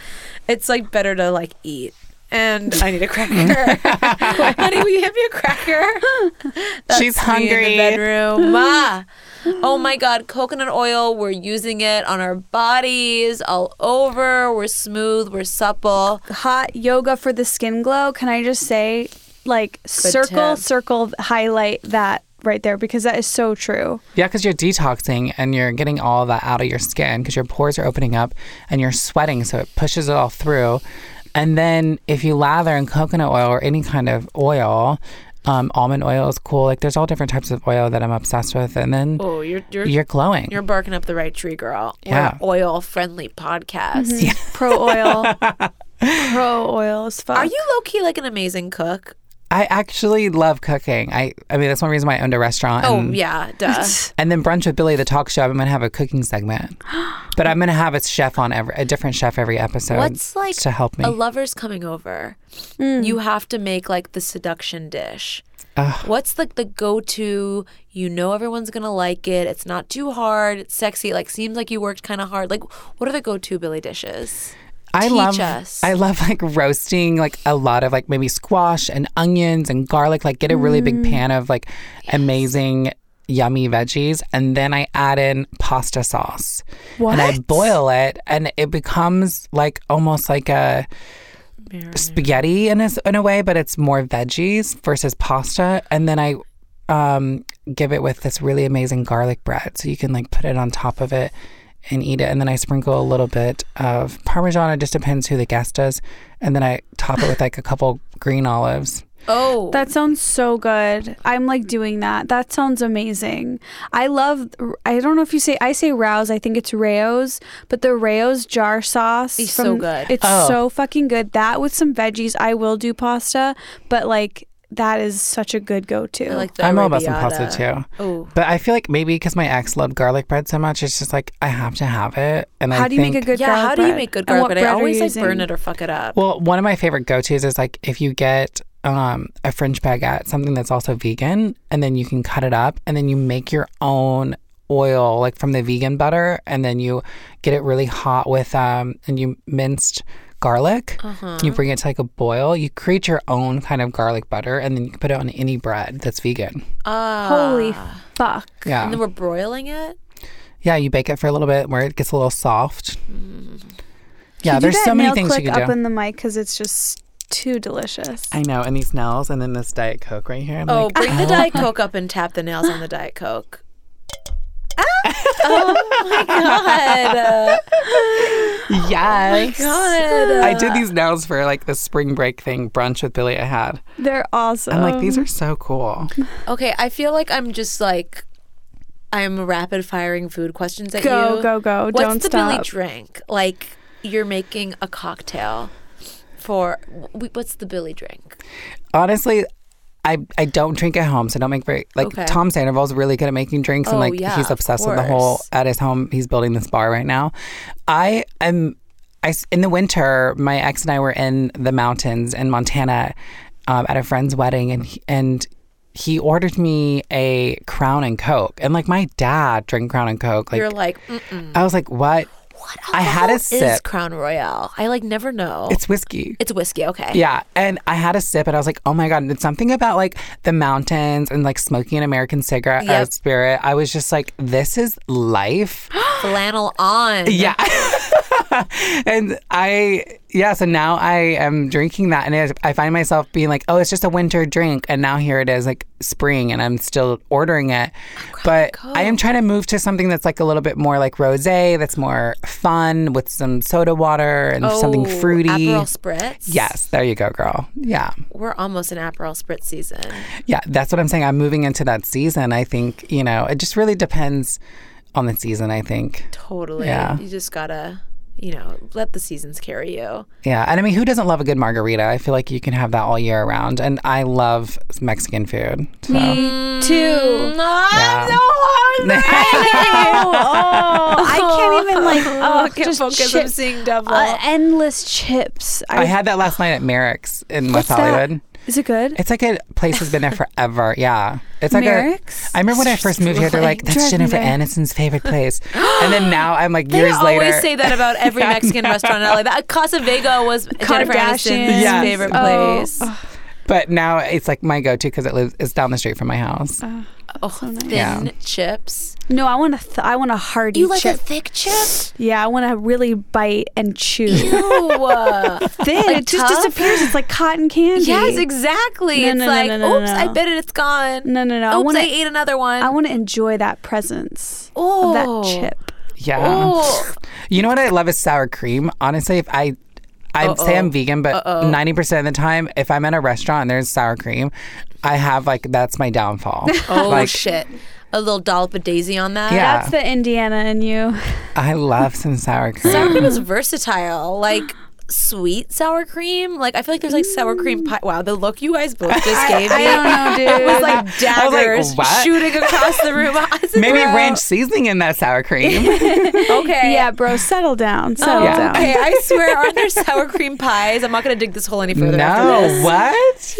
It's like better to like eat. And I need a cracker. (laughs) Honey, will you have me a cracker? (laughs) That's She's me hungry. in the bedroom. Ma. (laughs) Ah. Oh my God, coconut oil. We're using it on our bodies, all over. We're smooth. We're supple. Hot yoga for the skin glow. Can I just say, like, circle, tip. circle, highlight that right there because that is so true. Yeah, because you're detoxing and you're getting all that out of your skin because your pores are opening up and you're sweating, so it pushes it all through. And then if you lather in coconut oil or any kind of oil, um, almond oil is cool. Like there's all different types of oil that I'm obsessed with, and then Oh, you're you're you're glowing. You're barking up the right tree, girl. Yeah. We're an oil friendly podcast. Yeah, Pro oil. (laughs) Pro oil is fun. Are you low key like an amazing cook? I actually love cooking. I I mean that's one reason why I owned a restaurant. Oh and, yeah, duh. (laughs) And then brunch with Billie, the talk show. I'm gonna have a cooking segment, (gasps) but I'm gonna have a chef on every a different chef every episode. What's like to help me? a lover's coming over? Hmm. You have to make like the seduction dish. Ugh. What's like the go to? You know everyone's gonna like it. It's not too hard. It's sexy. Like seems like you worked kind of hard. Like what are the go to Billie dishes? I Teach love us. I love like roasting like a lot of like maybe squash and onions and garlic. Like get a really big Mm. pan of like amazing yummy veggies and then I add in pasta sauce. And I boil it and it becomes like almost like a spaghetti in a, in a way, but it's more veggies versus pasta. And then I um, give it with this really amazing garlic bread. So you can like put it on top of it and eat it. And then I sprinkle a little bit of Parmesan. It just depends who the guest does. And then I top it with like a couple green olives. Oh, That sounds so good. I'm like doing that. That sounds amazing. I love. I don't know if you say. I say Rouse. I think it's Rayo's, but the Rayo's jar sauce. It's so good. It's Oh. so fucking good. That with some veggies. I will do pasta, but like that is such a good go-to. I like the I'm all about some pasta too. Oh, But I feel like maybe because my ex loved garlic bread so much, it's just like I have to have it. And how I do you think, make a good yeah. garlic How do you bread? make good garlic what bread? I bread are you always like burn it or fuck it up. Well, one of my favorite go tos is like if you get um, a French baguette, something that's also vegan, and then you can cut it up and then you make your own oil like from the vegan butter and then you get it really hot with um and you minced garlic Uh-huh. you bring it to like a boil you create your own kind of garlic butter and then you can put it on any bread that's vegan Ah. Holy fuck! yeah And then we're broiling it. yeah you bake it for a little bit where it gets a little soft yeah Can you do there's so many nail things you click can up do in the mic because it's just too delicious. I know, and these nails, and then this Diet Coke right here. I'm Oh, like, bring the Diet Coke up and tap the nails on the Diet Coke. Oh my god! (laughs) yes. Oh god! I did these nails for like the spring break thing brunch with Billie I had. They're awesome. I'm like, these are so cool. Okay, I feel like I'm just like I'm rapid firing food questions at Go, you. go, go. What's Don't What's the Billie drink? Like you're making a cocktail for what's the Billie drink? Honestly, I I don't drink at home, so don't make very like Okay. Tom Sandoval's really good at making drinks, and Oh, like yeah, he's of obsessed with the whole course. at his home. He's building this bar right now. I am. I s- in the winter, my ex and I were in the mountains in Montana um, at a friend's wedding, and he, and he ordered me a Crown and Coke, and like my dad drank Crown and Coke. Like you're like, Mm-mm. I was like, what I had a Is sip. Crown Royal? I like never know. It's whiskey. it's whiskey. Okay. Yeah, and I had a sip, and I was like, "Oh my god!" And It's something about like the mountains and like smoking an American cigarette or Yep. spirit. I was just like, "This is life." (gasps) Flannel on. yeah, (laughs) and I yeah. So now I am drinking that, and I- I find myself being like, "Oh, it's just a winter drink," and now here it is, like spring, and I'm still ordering it. Oh, but I am trying to move to something that's like a little bit more like rosé, that's more fun with some soda water and something Oh, fruity. Aperol Spritz. Yes, there you go, girl. Yeah. We're almost in Aperol Spritz season. Yeah, that's what I'm saying. I'm moving into that season. I think, you know, it just really depends on the season, I think. Totally. Yeah. You just gotta, you know, let the seasons carry you. Yeah. And I mean, who doesn't love a good margarita? I feel like you can have that all year around. And I love Mexican food. So. Me too. Yeah. (laughs) oh, I can't even like. (laughs) Oh, I can't just focus. chip- I'm seeing double. uh, endless chips. I had that last night at Marix in West Hollywood. that? Is it good? It's like a place has been there (laughs) forever. Yeah. It's like Marix? a. I remember when I first moved here, they're like, that's Jennifer there." Aniston's favorite (gasps) place. and then now I'm like, years they years always say that about (laughs) every Yeah, Mexican know. restaurant in LA. That Casa Vega was (laughs) Jennifer Aniston's. Yes. favorite Oh, place. But now it's like my go to because it lives, it's down the street from my house. Oh. Oh, thin Yeah. chips. No, I want a. Th- I want a hearty You like chip. a thick chip? yeah, I want to really bite and chew. Ew. (laughs) Thin, Like it just tough? disappears. It's like cotton candy. yes, exactly. No, it's no, no, like, no, no, oops, no. I bit it, it's gone. No, no, no. I Oops, wanna- I ate another one. I want to enjoy that presence oh. of that oh. chip. Yeah. Oh. You know what I love is sour cream. Honestly, if I I say I'm vegan, but 90% of the time, if I'm at a restaurant and there's sour cream, I have like that's my downfall. (laughs) Oh, like shit. A little dollop of daisy on that. Yeah. That's the Indiana in you. I love some sour cream. Sour cream is versatile. Like sweet sour cream. Like I feel like there's like sour cream mm. pie. Wow, the look you guys both just gave me. I don't know, dude. (laughs) It was like I was like, daggers shooting across the room. I Maybe bro, ranch seasoning in that sour cream. (laughs) Okay. yeah, bro, oh, settle down. Settle Oh, down. Okay, I (laughs) swear, aren't there sour cream pies? I'm not gonna dig this hole any further after no, this. what?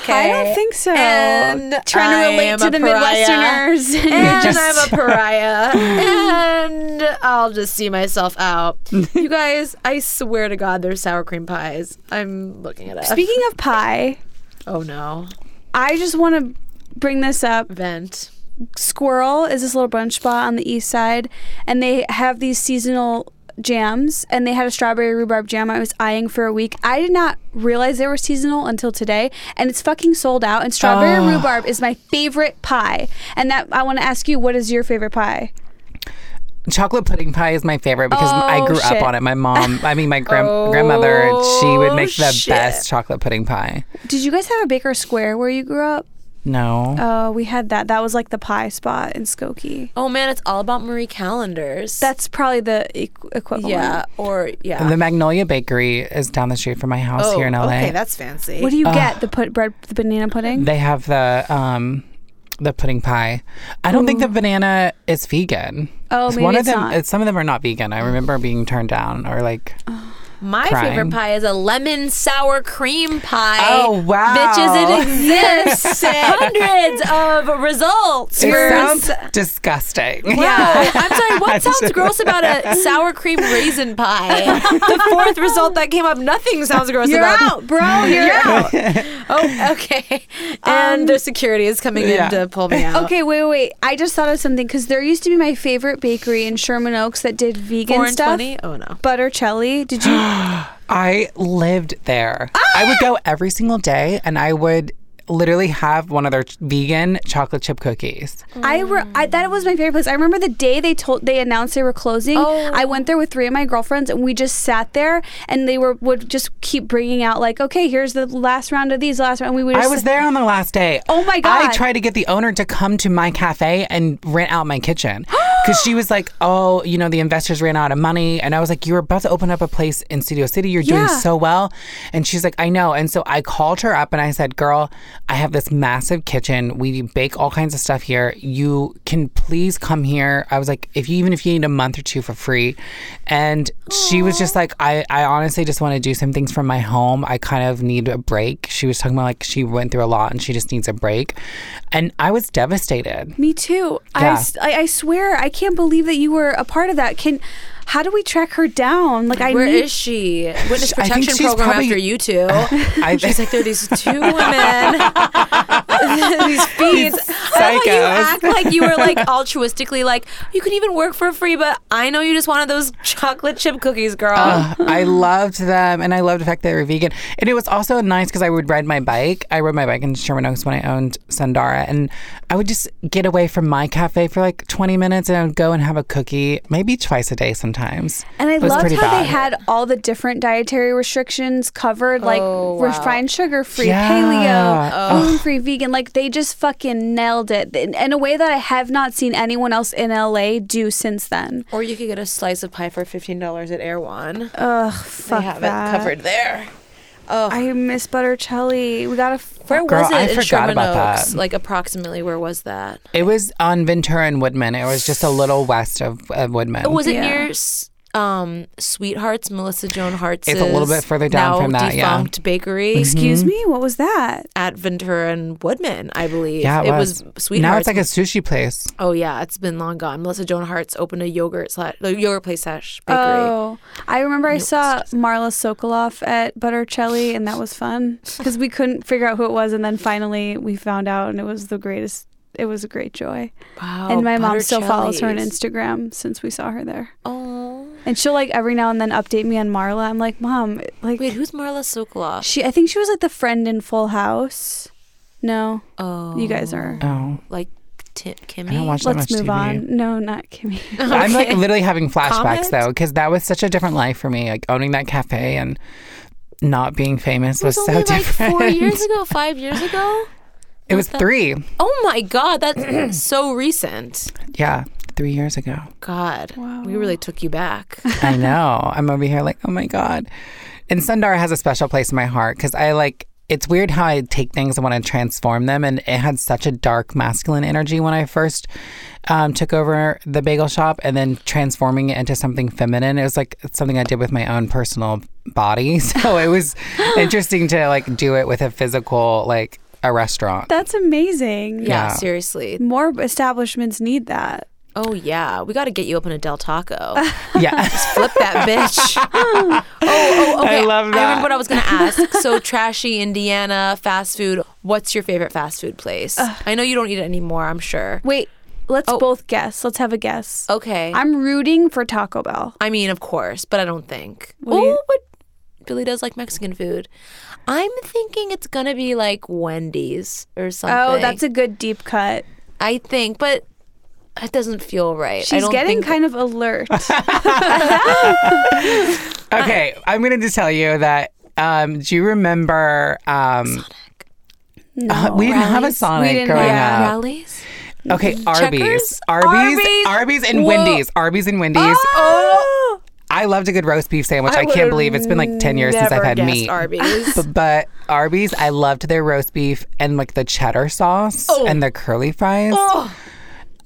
Okay. I don't think so. And Trying to relate to the pariah. Midwesterners. And just- I'm a pariah. and I'll just see myself out. You guys, I swear to God, there's sour cream pies. I'm looking at it. Speaking of pie, (laughs) oh no. I just want to bring this up. Vent. Sqirl is this little brunch spot on the east side, and they have these seasonal jams. And they had a strawberry rhubarb jam I was eyeing for a week. I did not realize they were seasonal until today, and it's fucking sold out. And strawberry Oh. rhubarb is my favorite pie. And that I want to ask you, what is your favorite pie? Chocolate pudding pie is my favorite because I Oh, grew shit. up on it. My mom, I mean, my (laughs) grand- grandmother, she would make the Oh, shit. best chocolate pudding pie. Did you guys have a Baker Square where you grew up? No. Oh, we had that. That was like the pie spot in Skokie. Oh man, it's all about Marie Callender's. That's probably the equ- equivalent. yeah, or yeah. the Magnolia Bakery is down the street from my house oh, here in LA. okay, that's fancy. What do you get? The put bread, the banana pudding. They have the um the pudding pie. I don't think the mm. banana is vegan. Oh, maybe one of them. not. Some of them are not vegan. I remember being turned down or like. My Crying. favorite pie is a lemon sour cream pie. Oh, wow. Bitches, it exists. (laughs) Hundreds of results. It Yours- sounds disgusting. Yeah, (laughs) I'm sorry. What sounds gross about a (laughs) sour cream raisin pie? the fourth result that came up, nothing sounds gross You're about. out, bro. You're out. Oh, okay. And um, the security is coming Yeah. in to pull me out. Okay, wait, wait, wait. I just thought of something because there used to be my favorite bakery in Sherman Oaks that did vegan Four stuff. twenty. Oh no. Buttercelli. Did you? (gasps) I lived there. I would go every single day and I would literally have one of their vegan chocolate chip cookies. I, re- I that was my favorite place. I remember the day they told they announced they were closing. Oh. I went there with three of my girlfriends and we just sat there and they were would just keep bringing out like, okay, here's the last round of these, last round. We would. Just I was there on the last day. Oh my God. I tried to get the owner to come to my cafe and rent out my kitchen (gasps) because she was like, "Oh, you know, the investors ran out of money," and I was like, you were about to open up a place in Studio City. You're doing Yeah. so well," and she's like, "I know." And so I called her up and I said, "Girl, I have this massive kitchen. We bake all kinds of stuff here. You can please come here." I was like, "If you even if you need a month or two for free," and she was just like, "I I honestly just want to do some things from my home. I kind of need a break." She was talking about like she went through a lot and she just needs a break, and I was devastated. Me too. I Yeah. I, I swear I can't believe that you were a part of that. Can How do we track her down? Like I Where need is she? Witness I think protection she's program probably- after you two. (laughs) I She's like, there are these two (laughs) women, (laughs) these feeds. I love you act like you were like altruistically, like you could even work for free, but I know you just wanted those chocolate chip cookies, girl. Uh, I loved them, and I loved the fact that they were vegan. And it was also nice because I would ride my bike. I rode my bike in Sherman Oaks when I owned Sundara, and I would just get away from my cafe for like 20 minutes, and I would go and have a cookie, maybe twice a day sometimes. And I It loved pretty how they had all the different dietary restrictions covered, like Oh, wow. refined sugar free, Yeah. paleo, gluten free, vegan. Like they just fucking nailed it in, in a way that I have not seen anyone else in LA do since then. or you could get a slice of pie for fifteen dollars at Erewhon. Ugh, fuck. They have that. it covered there. Oh, I miss Buttercelli. We gotta. where Girl, was it I in forgot Sherman about Oaks? that. Like approximately, where was that? It was on Ventura and Woodman. It was just a little west of, of Woodman. Oh, was it Yeah. near s- um, SweetHarts, Melissa Joan Hart's? It's a little bit further down from that, yeah. Mm-hmm. defunct bakery Excuse me. What was that? at Ventura and Woodman, I believe. yeah, it, was. SweetHarts. Now it's like a sushi place. oh yeah, it's been long gone. Melissa Joan Hart's opened a yogurt slash a yogurt place slash bakery. Oh, I remember I saw Marla Sokoloff at Buttercelli, and that was fun because we couldn't figure out who it was, and then finally we found out, and it was the greatest. It was a great joy, Wow, and my mom still follows her on Instagram since we saw her there, Oh, and she'll like every now and then update me on Marla. I'm like, mom, like wait, who's Marla Sokoloff? she. I think she was like the friend in Full House. No, Oh, you guys are. Oh, like Ti Kimmy. I don't watch that Let's much move TV. on. No, not Kimmy. (laughs) I'm like literally having flashbacks Comment? though, because that was such a different life for me. Like owning that cafe and not being famous It was, was so only like different. four years ago, (laughs) five years ago. it was that- three. Oh my god, that's (clears throat) so recent. Yeah, three years ago. God, wow. we really took you back. I (laughs) know. I'm over here like, oh my god. And Sundar has a special place in my heart because I like. It's weird how I take things and want to transform them, and it had such a dark masculine energy when I first um, took over the bagel shop, and then transforming it into something feminine. It was like something I did with my own personal body, (laughs) so it was (gasps) interesting to like do it with a physical like a restaurant. That's amazing. Yeah, Yeah. seriously. More establishments need that. Oh yeah, we got to get you up open a Del Taco. (laughs) Yeah. (laughs) Flip that bitch. (laughs) oh, oh, okay. I love I that. remember what I was gonna ask. So trashy Indiana fast food. What's your favorite fast food place? I know you don't eat it anymore. I'm sure. Wait, let's Oh. both guess. Let's have a guess. Okay. I'm rooting for Taco Bell. I mean, of course, but I don't think. What do you- oh, but Billie does like Mexican food. I'm thinking it's gonna be like Wendy's or something. Oh, that's a good deep cut. I think, but it doesn't feel right. I She's don't getting think, kind of alert. (laughs) (laughs) okay, I'm gonna just tell you that. Um, do you remember? Um, uh, we didn't have a Rally's? Sonic We didn't growing have- up. Rally's. Okay, Arby's. Arby's, Arby's? Arby's, and Whoa. Wendy's. Arby's and Wendy's. oh, I loved a good roast beef sandwich. I, would've can't believe it's been like ten years since I've had meat. Arby's. But, (laughs) but Arby's, I loved their roast beef and like the cheddar sauce and the curly fries. Oh.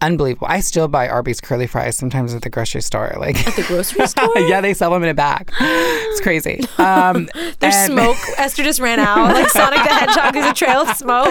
Unbelievable. I still buy Arby's curly fries sometimes at the grocery store. Like, at the grocery (laughs) store. yeah, they sell them in a bag. It's crazy. Um, (laughs) There's and- smoke. (laughs) Esther just ran out. Like Sonic the Hedgehog is a trail of smoke.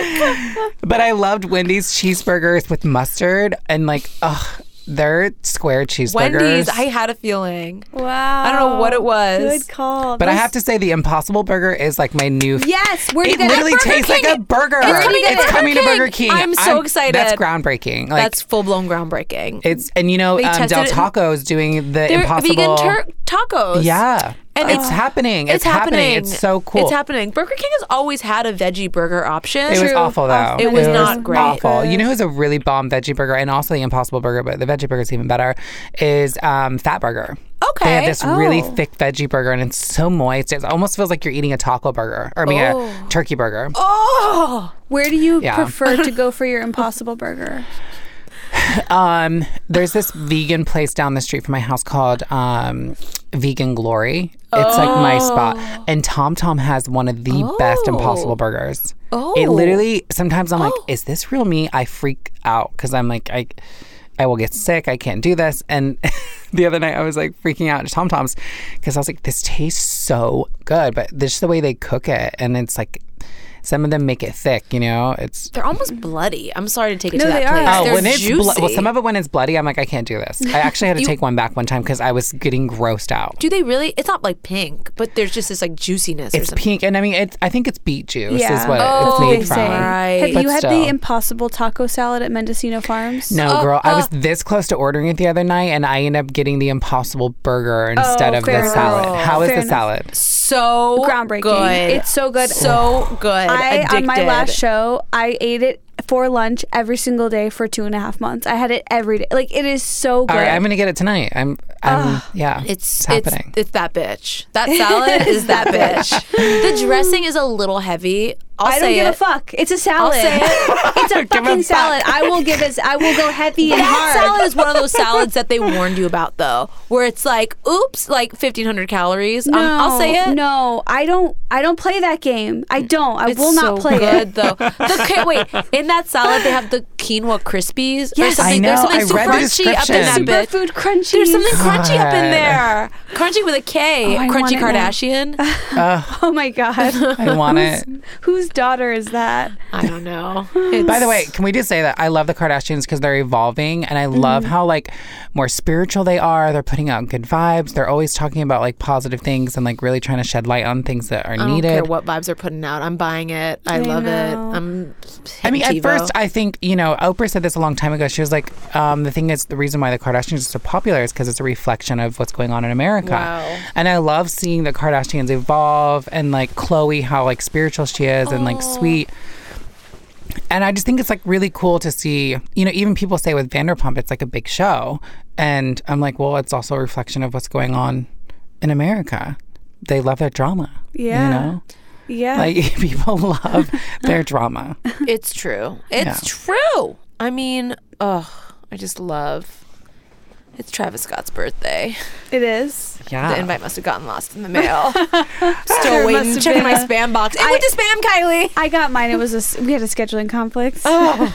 But I loved Wendy's cheeseburgers with mustard and like, ugh, their square cheeseburgers. Wendy's. I had a feeling. wow. I don't know what it was. Good call. but I have to say, the Impossible Burger is like my new. Yes, where do you It get literally it? tastes like a burger. It's coming to It's Burger coming to King. Burger King. I'm so excited. That's groundbreaking. Like That's full blown groundbreaking. it's and you know um, Del Taco is doing the They're Impossible. vegan tur- tacos. yeah, And it's it's- happening. It's, It's happening. It's so cool. It's happening. Burger King has always had a veggie burger option. It was awful though. It was not great. Awful. You know who's a really bomb veggie burger and also the Impossible Burger, but the veggie burger is even better. Is um, Fat Burger. Okay. They have this really Oh. thick veggie burger and it's so moist. It almost feels like you're eating a taco burger or I mean Oh. a turkey burger. Oh, Where do you Yeah. prefer to go (laughs) for your Impossible Burger? Um, there's this vegan place down the street from my house called um, Vegan Glory. It's like my spot, oh. and Tom Tom has one of the best Oh. Impossible Burgers. Oh. It literally sometimes I'm like, oh. is this real meat? I freak out because I'm like, I, I will get sick. I can't do this. And (laughs) the other night I was like freaking out at Tom Tom's because I was like, this tastes so good, but this is the way they cook it, and it's like. Some of them make it thick. You know, it's They're almost bloody. I'm sorry to take it No, to that they are. place. Oh, They're when it's juicy. blo- well, some of it when it's bloody, I'm like, I can't do this. I actually had to (laughs) take one back one time because I was getting grossed out. Do they really? It's not like pink, but there's just this like juiciness It's something. pink, and I mean, it's I think it's beet juice Yeah. is what Oh, it's They made from. say. Right. Have But you had still. the Impossible Taco Salad at Mendocino Farms? No, Oh, girl, I was oh. this close to ordering it the other night, and I ended up getting the Impossible Burger oh, instead Oh, of the fair salad. enough. How is Fair the enough. salad? So Groundbreaking. Good. It's so good. So good. I on my last show, I ate it for lunch every single day for two and a half months. I had it every day. Like it is so good. All right, I'm gonna get it tonight. I'm, I'm, yeah, It's, it's happening. It's, it's that bitch. That salad is that (laughs) bitch. The dressing is a little heavy. I'll I don't say give it. a fuck. It's a salad. say it. (laughs) it's a (laughs) Give a fucking fuck. salad. I will give it. I will go heavy and That hard. salad is one of those salads that they warned you about, though, where it's like, oops, like 1,500 calories. Um, I'll say it. No, I don't. I don't play that game. I don't. I It's will not so play good, it. though. (laughs) The, okay, wait, in that salad, they have the quinoa crispies. Yes. or. I know, There's something I super read the crunchy up in that description. Superfood crunchy. There's something crunchy up in there. Crunchy with a K. Oh, crunchy want it now. Kardashian. Oh my god. I want it. Whose daughter is that? I don't know. (laughs) By the way, can we just say that I love the Kardashians because they're evolving, and I love Mm-hmm. how like more spiritual they are. They're putting out good vibes. They're always talking about like positive things and like really trying to shed light on things that are I don't needed. care what vibes they're putting out. I'm buying it. I, I love it. I'm. I mean, at TiVo. first, I think you know Oprah said this a long time ago. She was like, um, "The thing is, the reason why the Kardashians are so popular is because it's a reflection of what's going on in America." Wow. And I love seeing the Kardashians evolve and like Khloé, how like spiritual she is and like sweet. And I just think it's like really cool to see, you know, even people say with Vanderpump, it's like a big show. And I'm like, well, it's also a reflection of what's going on in America. They love their drama. Yeah. You know? Yeah. Like (laughs) people love their drama. It's true. It's Yeah. true. I mean, oh, I just love. It's Travis Scott's birthday. it is. Yeah. The invite must have gotten lost in the mail. (laughs) Still waiting, must have checking my a- spam box. It I- went to spam, Kylie. I got mine. It was a. s- We had a scheduling conflict. Oh,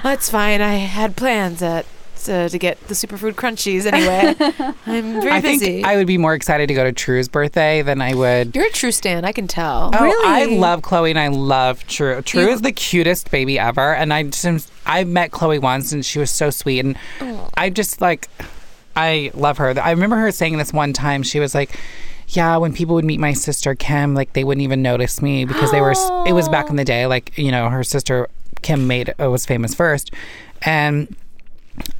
(laughs) that's fine. I had plans at to, to get the superfood crunchies anyway. (laughs) I'm very I busy. think I would be more excited to go to True's birthday than I would. You're a true stan. I can tell. Oh, I love Khloé and I love True. True You- is the cutest baby ever, and I just I met Khloé once and she was so sweet, and I just like I love her. I remember her saying this one time. She was like. Yeah, when people would meet my sister Kim, like they wouldn't even notice me because they were. It was back in the day, like you know, her sister Kim made uh, was famous first, and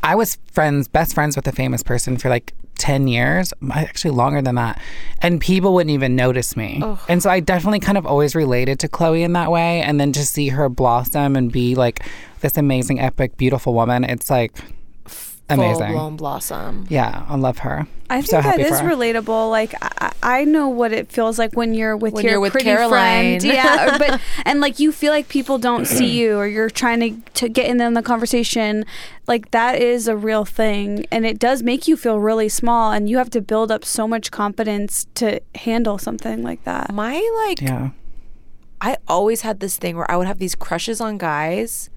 I was friends, best friends with a famous person for like 10 years, uh, actually longer than that. And people wouldn't even notice me. And so I definitely kind of always related to Khloé in that way. And then to see her blossom and be like this amazing, epic, beautiful woman, it's like amazing. Blown blossom. Yeah, I love her. I I'm think so that happy is for her. relatable. Like I, I know what it feels like when you're with When your you're with pretty Caroline. friend. (laughs) Yeah, or, but (laughs) and like you feel like people don't see you, or you're trying to to get in on the conversation. Like that is a real thing, and it does make you feel really small, and you have to build up so much confidence to handle something like that. My like, Yeah. I always had this thing where I would have these crushes on guys,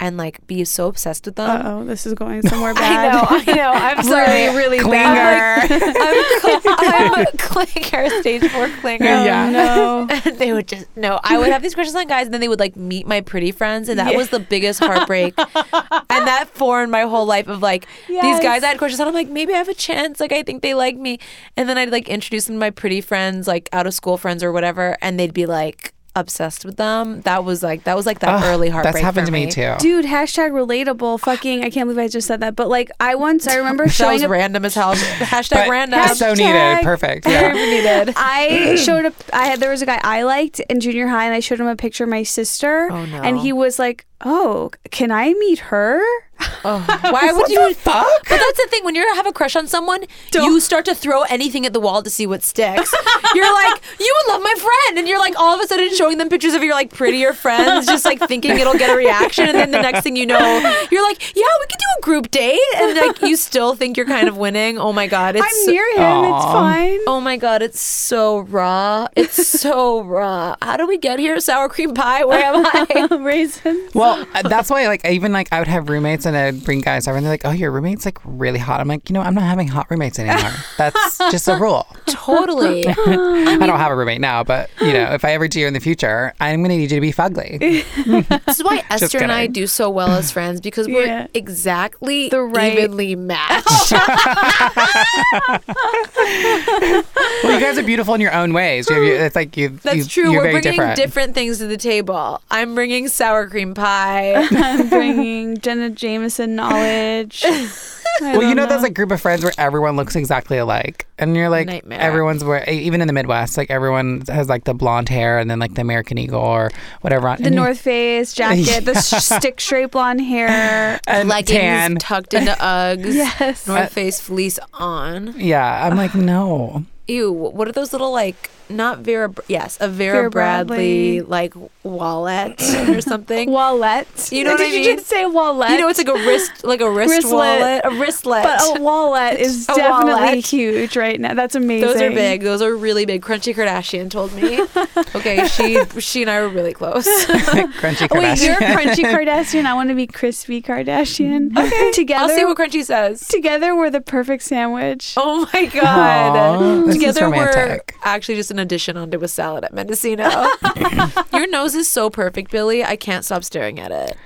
and like be so obsessed with them. Oh, this is going (laughs) somewhere I bad. know, I know. I'm (laughs) sorry. really, really Clinger. bad. (laughs) I'm, I'm a clinger, stage four clinger. Yeah. No. And they would just no. I would have these crushes on guys, and then they would like meet my pretty friends, and that Yeah. was the biggest heartbreak. and that formed my whole life of like these guys I had crushes on. I'm like, maybe I have a chance. Like I think they like me, and then I'd like introduce them to my pretty friends, like out of school friends or whatever, and they'd be like obsessed with them. That was like that was like that Ugh, early heartbreak. That's happened for to me too. Dude, hashtag relatable. Fucking, I can't believe I just said that. But like, I once, I remember (laughs) That showing was up. random as hell. (laughs) Hashtag But random. it's so needed. Perfect. Very (laughs) Yeah. needed. I showed up. I had there was a guy I liked in junior high, and I showed him a picture of my sister. Oh, no. And he was like, "Oh, can I meet her?" Oh, why would you? fuck? But that's the thing. When you have a crush on someone, you start to throw anything at the wall to see what sticks. you're like, you would love my friend, and you're like, all of a sudden showing them pictures of your like prettier friends, just like thinking it'll get a reaction, and then the next thing you know, you're like, yeah, we could do a group date, and like you still think you're kind of winning. Oh my god, it's I'm so- near him. It's fine. Oh my god, it's so raw. It's so raw. How do we get here? Sour cream pie? Where am I? (laughs) Raisins. Well, uh, that's why, like, even like I would have roommates, and and I'd bring guys over, and they're like, "Oh, your roommate's like really hot." I'm like, you know, I'm not having hot roommates anymore. That's (laughs) just a rule. Totally. (laughs) I don't have a roommate now, but you know, if I ever do in the future, I'm gonna need you to be fugly. (laughs) This is why Esther and I do so well as friends because we're Yeah. exactly The right- evenly matched. well, you guys are beautiful in your own ways. You have, your- it's like you. That's you, true. You're We're very bringing different. different. things to the table. I'm bringing sour cream pie. I'm bringing Jenna Jameson knowledge. (laughs) Well, you know, those like group of friends where everyone looks exactly alike, and you're like, Nightmare. everyone's where even in the Midwest, like everyone has like the blonde hair and then like the American Eagle or whatever. on the and you- North Face (laughs) jacket, the stick straight blonde hair. (laughs) and Leggings tan. tucked into Uggs. Yes. North Face fleece on. Yeah, I'm like, no. Ew, what are those little like not Vera Br- yes, a Vera, Vera Bradley, Bradley. like wallet (laughs) or something. Wallet. You know what Did I you mean? just say wallet? you know it's like a wrist like a wrist Wristlet. wallet, a wristlet. but a wallet is (laughs) A definitely wallet. huge right now. That's amazing. Those are big. Those are really big. Crunchy Kardashian told me. (laughs) Okay, she she and I were really close. Crunchy Wait, you're Crunchy Kardashian. I want to be Crispy Kardashian. Okay. Together, I'll see what Crunchy says. together we're the perfect sandwich. Oh my god. Aw, this is Together we're actually just an addition onto a salad at Mendocino. (laughs) Your nose is so perfect, Billie. I can't stop staring at it.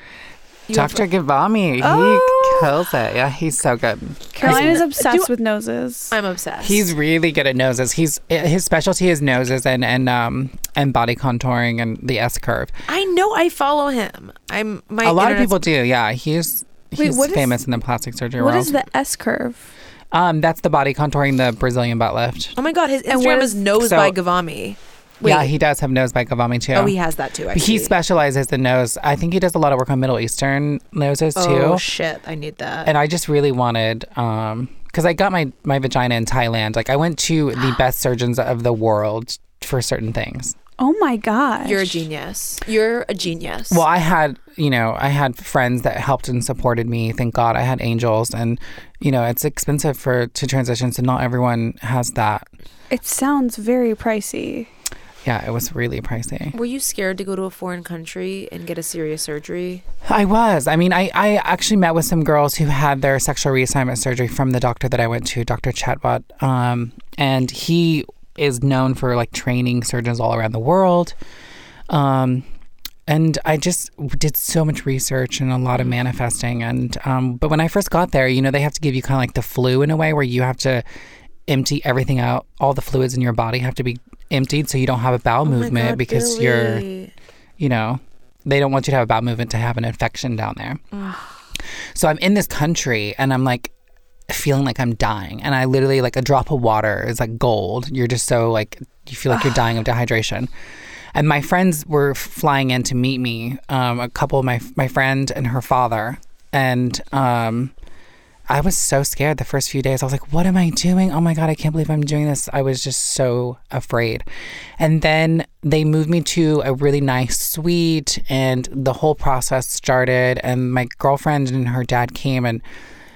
You have- Dr. Gavami, Oh. he kills it. Yeah, he's so good. Caroline is Do- obsessed with noses. I'm obsessed. He's really good at noses. He's his specialty is noses and and um and body contouring and the S curve. I know I follow him. I'm my A lot of people do. Yeah, he's he's what is- famous in the plastic surgery What world. is the S curve? Um, that's the body contouring, the Brazilian butt lift. Oh my god, his And Instagram what is is- nose So- by Gavami. Wait. Yeah, he does have nose by Gavami too. Oh, he has that too. Actually. He specializes in the nose. I think he does a lot of work on Middle Eastern noses too. Oh shit! I need that. and I just really wanted um because I got my my vagina in Thailand. Like I went to the (gasps) best surgeons of the world for certain things. Oh my gosh. You're a genius. You're a genius. Well, I had, you know, I had friends that helped and supported me. Thank God I had angels and you know, it's expensive for to transition so not everyone has that. It sounds very pricey. Yeah, it was really pricey. Were you scared to go to a foreign country and get a serious surgery? I was. I mean, I, I actually met with some girls who had their sexual reassignment surgery from the doctor that I went to, Dr. Chettawut. Um, and he is known for like training surgeons all around the world. Um, and I just did so much research and a lot of manifesting. And um, but when I first got there, you know, they have to give you kind of like the flu in a way where you have to empty everything out. All the fluids in your body have to be emptied so you don't have a bowel movement because you're you know, they don't want you to have a bowel movement to have an infection down there. so I'm in this country and I'm like feeling like I'm dying. And I literally, like, a drop of water is like gold. You're just so, like, you feel like you're dying of dehydration. And my friends were flying in to meet me, um, a couple of my, my friend and her father. And, um, I was so scared the first few days. I was like, what am I doing? Oh my God, I can't believe I'm doing this. I was just so afraid. And then they moved me to a really nice suite, and the whole process started. And my girlfriend and her dad came, and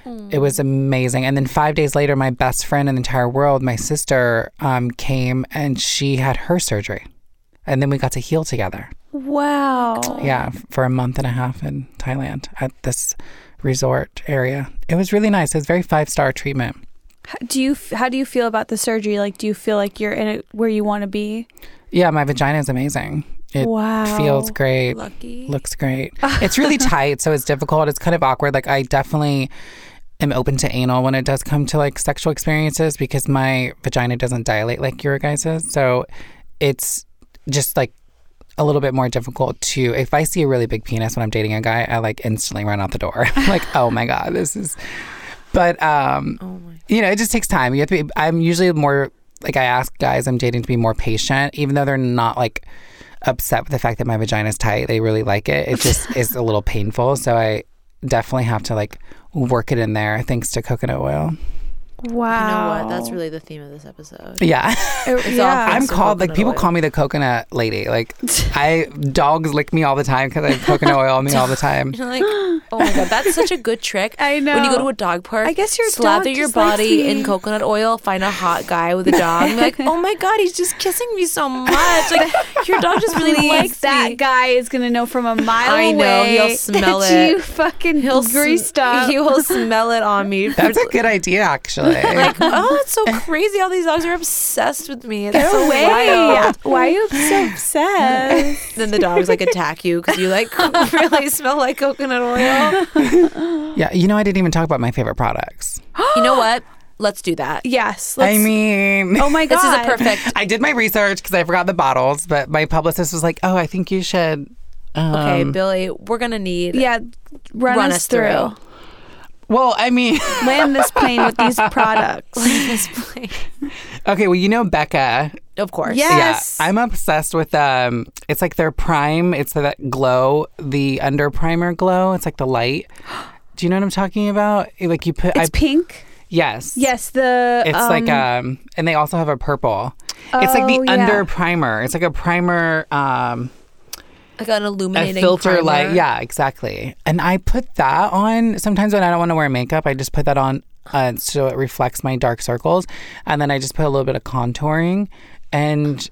it was amazing. And then five days later, my best friend in the entire world, my sister, um, came and she had her surgery. And then we got to heal together. Wow. Yeah, for a month and a half in Thailand at this resort area. It was really nice. It was very five star treatment. Do you? How do you feel about the surgery? Like, do you feel like you're in it where you want to be? Yeah, my vagina is amazing. It wow. feels great. Lucky. Looks great. (laughs) It's really tight, so it's difficult. It's kind of awkward. Like I definitely am open to anal when it does come to like sexual experiences because my vagina doesn't dilate like your guys's. So it's just like a little bit more difficult to if I see a really big penis when I'm dating a guy, I like instantly run out the door. I'm (laughs) like, oh my God, this is but um Oh you know, it just takes time. You have to be I'm usually more like I ask guys I'm dating to be more patient, even though they're not like upset with the fact that my vagina is tight. They really like it. It just (laughs) is a little painful. So I definitely have to like work it in there thanks to coconut oil. Wow. You know what? That's really the theme of this episode. Yeah. (laughs) It- yeah. I'm called like people oil. call me the coconut lady. Like (laughs) I dogs lick me all the time because I have coconut oil on me all the (laughs) time. You're like, oh my god, that's such a good trick. I know. When you go to a dog park, I guess your slather dog your body in coconut oil, find a hot guy with a dog, and be like, oh my god, he's just kissing me so much. Like your dog just really Please, likes that me. guy is gonna know from a mile I know, away. he'll smell that it. You fucking He'll greased sm- up. He will smell it on me. That's a good idea, actually. Like, (laughs) oh, it's so crazy. All these dogs are obsessed with me. It's so Way. wild. Why are you so obsessed? Then the dogs like attack you because you like (laughs) really smell like coconut oil. (laughs) yeah, you know, I didn't even talk about my favorite products. You know what? Let's do that. yes. I let's- mean, oh my god. This is a perfect. I did my research because I forgot the bottles, but my publicist was like, "Oh, I think you should." Um, Okay, Billie, we're gonna need Yeah. Run, run us, us through. through. Well, I mean, (laughs) Land this plane with these (laughs) products. land this plane. okay. Well, you know Becca. Of course. Yes. Yeah, I'm obsessed with um. It's like their prime. It's that glow, the under primer glow. It's like the light. (gasps) Do you know what I'm talking about? Like you put. It's I, pink. yes. Yes. The. It's like um, and they also have a purple. Oh, it's like Oh, the yeah. under primer. It's like a primer. Um, Like an a filter primer. light. Yeah, exactly. And I put that on sometimes when I don't want to wear makeup. I just put that on uh, so it reflects my dark circles, and then I just put a little bit of contouring, and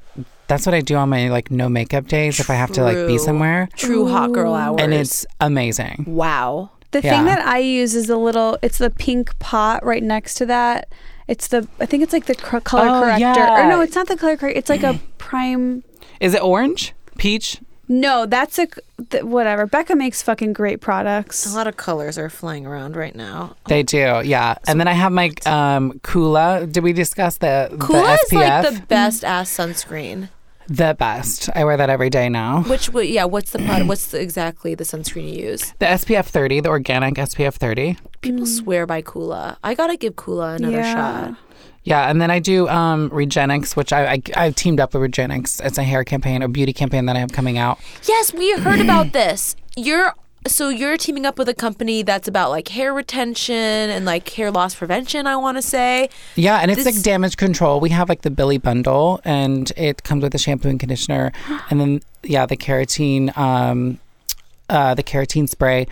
that's what I do on my like no makeup days if I have to like be somewhere. True hot girl hours. And it's amazing. wow. The Yeah. thing that I use is a little. It's the pink pot right next to that. It's the. I think it's like the cr- color Oh, corrector. yeah. Or no, it's not the color corrector. It's like a (clears throat) prime. Is it orange, peach? No, that's a th- whatever. Becca makes fucking great products. A lot of colors are flying around right now. They do, yeah. And then I have my um, Coola. Did we discuss the Coola the is like the best ass sunscreen. the best. I wear that every day now. Which, w- yeah, what's the product? What's the, exactly the sunscreen you use? The SPF 30, the organic SPF 30. People swear by Coola. I gotta give Coola another Yeah. shot. Yeah, and then I do um, Regenix, which I, I I've teamed up with Regenix. It's a hair campaign, a beauty campaign that I have coming out. Yes, we heard about (clears throat) this. You're so you're teaming up with a company that's about like hair retention and like hair loss prevention. I want to say. Yeah, and it's This- like damage control. We have like the Billie bundle, and it comes with a shampoo and conditioner, (gasps) and then yeah, the keratin, um, uh, the keratin spray,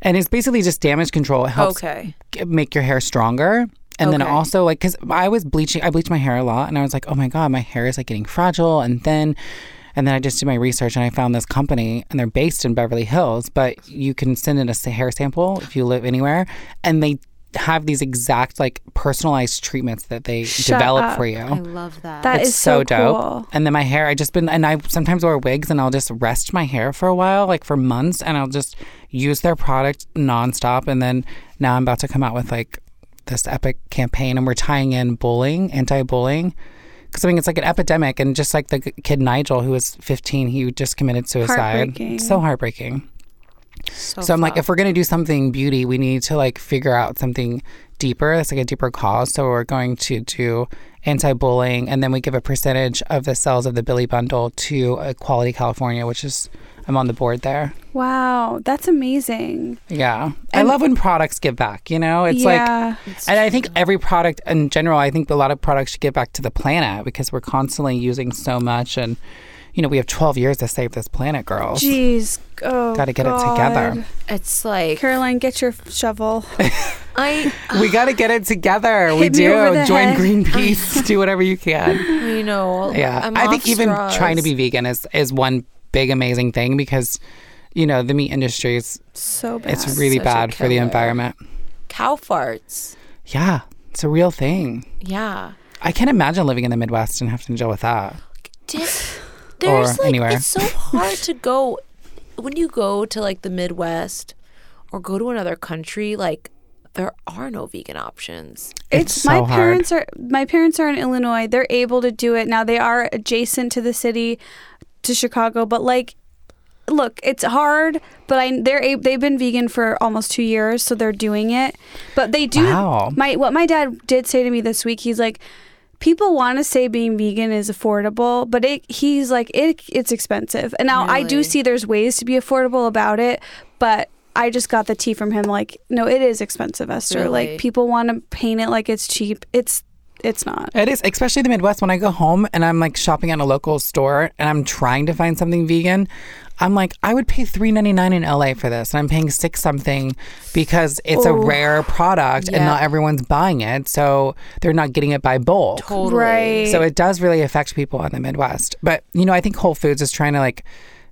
and it's basically just damage control. It helps Okay. g- make your hair stronger. And then also like because I was bleaching, I bleached my hair a lot, and I was like, oh my god, my hair is like getting fragile and thin. And then I just did my research and I found this company, and they're based in Beverly Hills, but you can send in a hair sample if you live anywhere, and they have these exact like personalized treatments that they Shut develop up. for you. I love that. That it's is so, dope. cool. And then my hair, I just been, and I sometimes wear wigs and I'll just rest my hair for a while, like for months, and I'll just use their product nonstop. And then now I'm about to come out with like this epic campaign, and we're tying in bullying, anti bullying. Because I mean, it's like an epidemic, and just like the kid Nigel, who was 15, he just committed suicide. Heartbreaking. So heartbreaking. so, So I'm like, if we're gonna do something beauty, we need to like figure out something deeper. That's like a deeper cause. So we're going to do anti-bullying, and then we give a percentage of the sales of the Billie Bundle to uh, Equality California, which is I'm on the board there. Wow, that's amazing. Yeah, I love when products give back. You know, it's like. yeah. And I think every product in general, I think a lot of products should give back to the planet because we're constantly using so much. And, you know, we have 12 years to save this planet, girls. Jeez. Oh, Gotta get it together. It's like Caroline, get your shovel. (laughs) I, We uh, got to get it together. we Hit me over do. Join head. Greenpeace. (laughs) do whatever you can. you know, Yeah. I'm I think even straws. trying to be vegan is, is one big amazing thing because, you know, the meat industry is So bad. it's really such bad for the environment. cow farts. Yeah. It's a real thing. Yeah. I can't imagine living in the Midwest and having to deal with that. Did, (sighs) (sighs) there's like anywhere. it's so hard to (laughs) go when you go to like the Midwest or go to another country. Like there are no vegan options. It's, It's so my hard. parents are my parents are in Illinois. They're able to do it now. They are adjacent to the city, to Chicago. But like, look, it's hard. But I they're a, they've been vegan for almost two years, so they're doing it. But they do. Wow. My what my dad did say to me this week. He's like. People want to say being vegan is affordable, but it he's like it it's expensive. And now I do see there's ways to be affordable about it, but I just got the tea from him. Like, no, it is expensive, Esther. Really? Like, people want to paint it like it's cheap. It's it's not. It is, especially the Midwest. When I go home and I'm like shopping at a local store and I'm trying to find something vegan, I'm like, I would pay three ninety nine in LA for this, and I'm paying six something because it's a Oh. rare product and not everyone's buying it, so they're not getting it by bulk. Totally. Right. So it does really affect people in the Midwest. But you know, I think Whole Foods is trying to like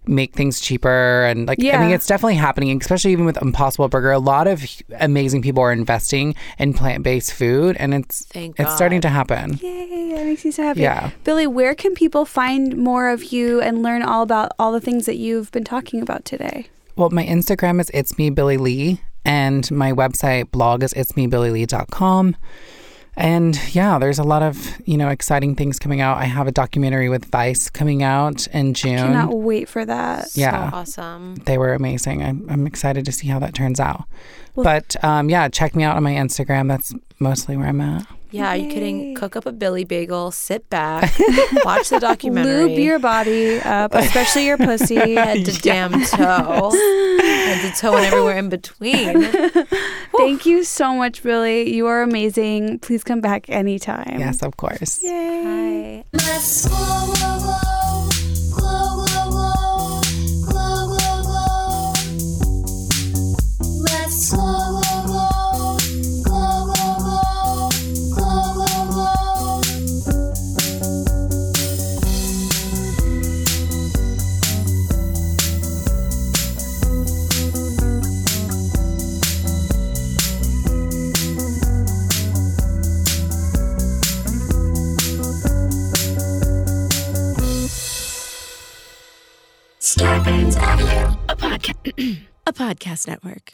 make things cheaper and like yeah. I mean it's definitely happening, especially even with Impossible Burger. A lot of amazing people are investing in plant based food and it's Thank it's starting to happen. Yay, that makes me so happy. Yeah. Billie, where can people find more of you and learn all about all the things that you've been talking about today? Well, my Instagram is it's me Billie Lee, and my website blog is it's me billielee.com. And yeah, there's a lot of you know exciting things coming out. I have a documentary with Vice coming out in June. I Cannot wait for that. Yeah. So awesome. they were amazing. I'm, I'm excited to see how that turns out. but um, yeah, check me out on my Instagram. That's mostly where I'm at. Yeah, are you Yay. kidding? Cook up a Billie bagel, sit back, (laughs) watch the documentary. Lube your body up, especially your pussy. (laughs) head to damn toe, head to toe and everywhere in between. (laughs) Thank you so much, Billie. You are amazing. Please come back anytime. Yes, of course. Yay. Hi. Star Avenue, a podcast, (clears throat) a podcast network.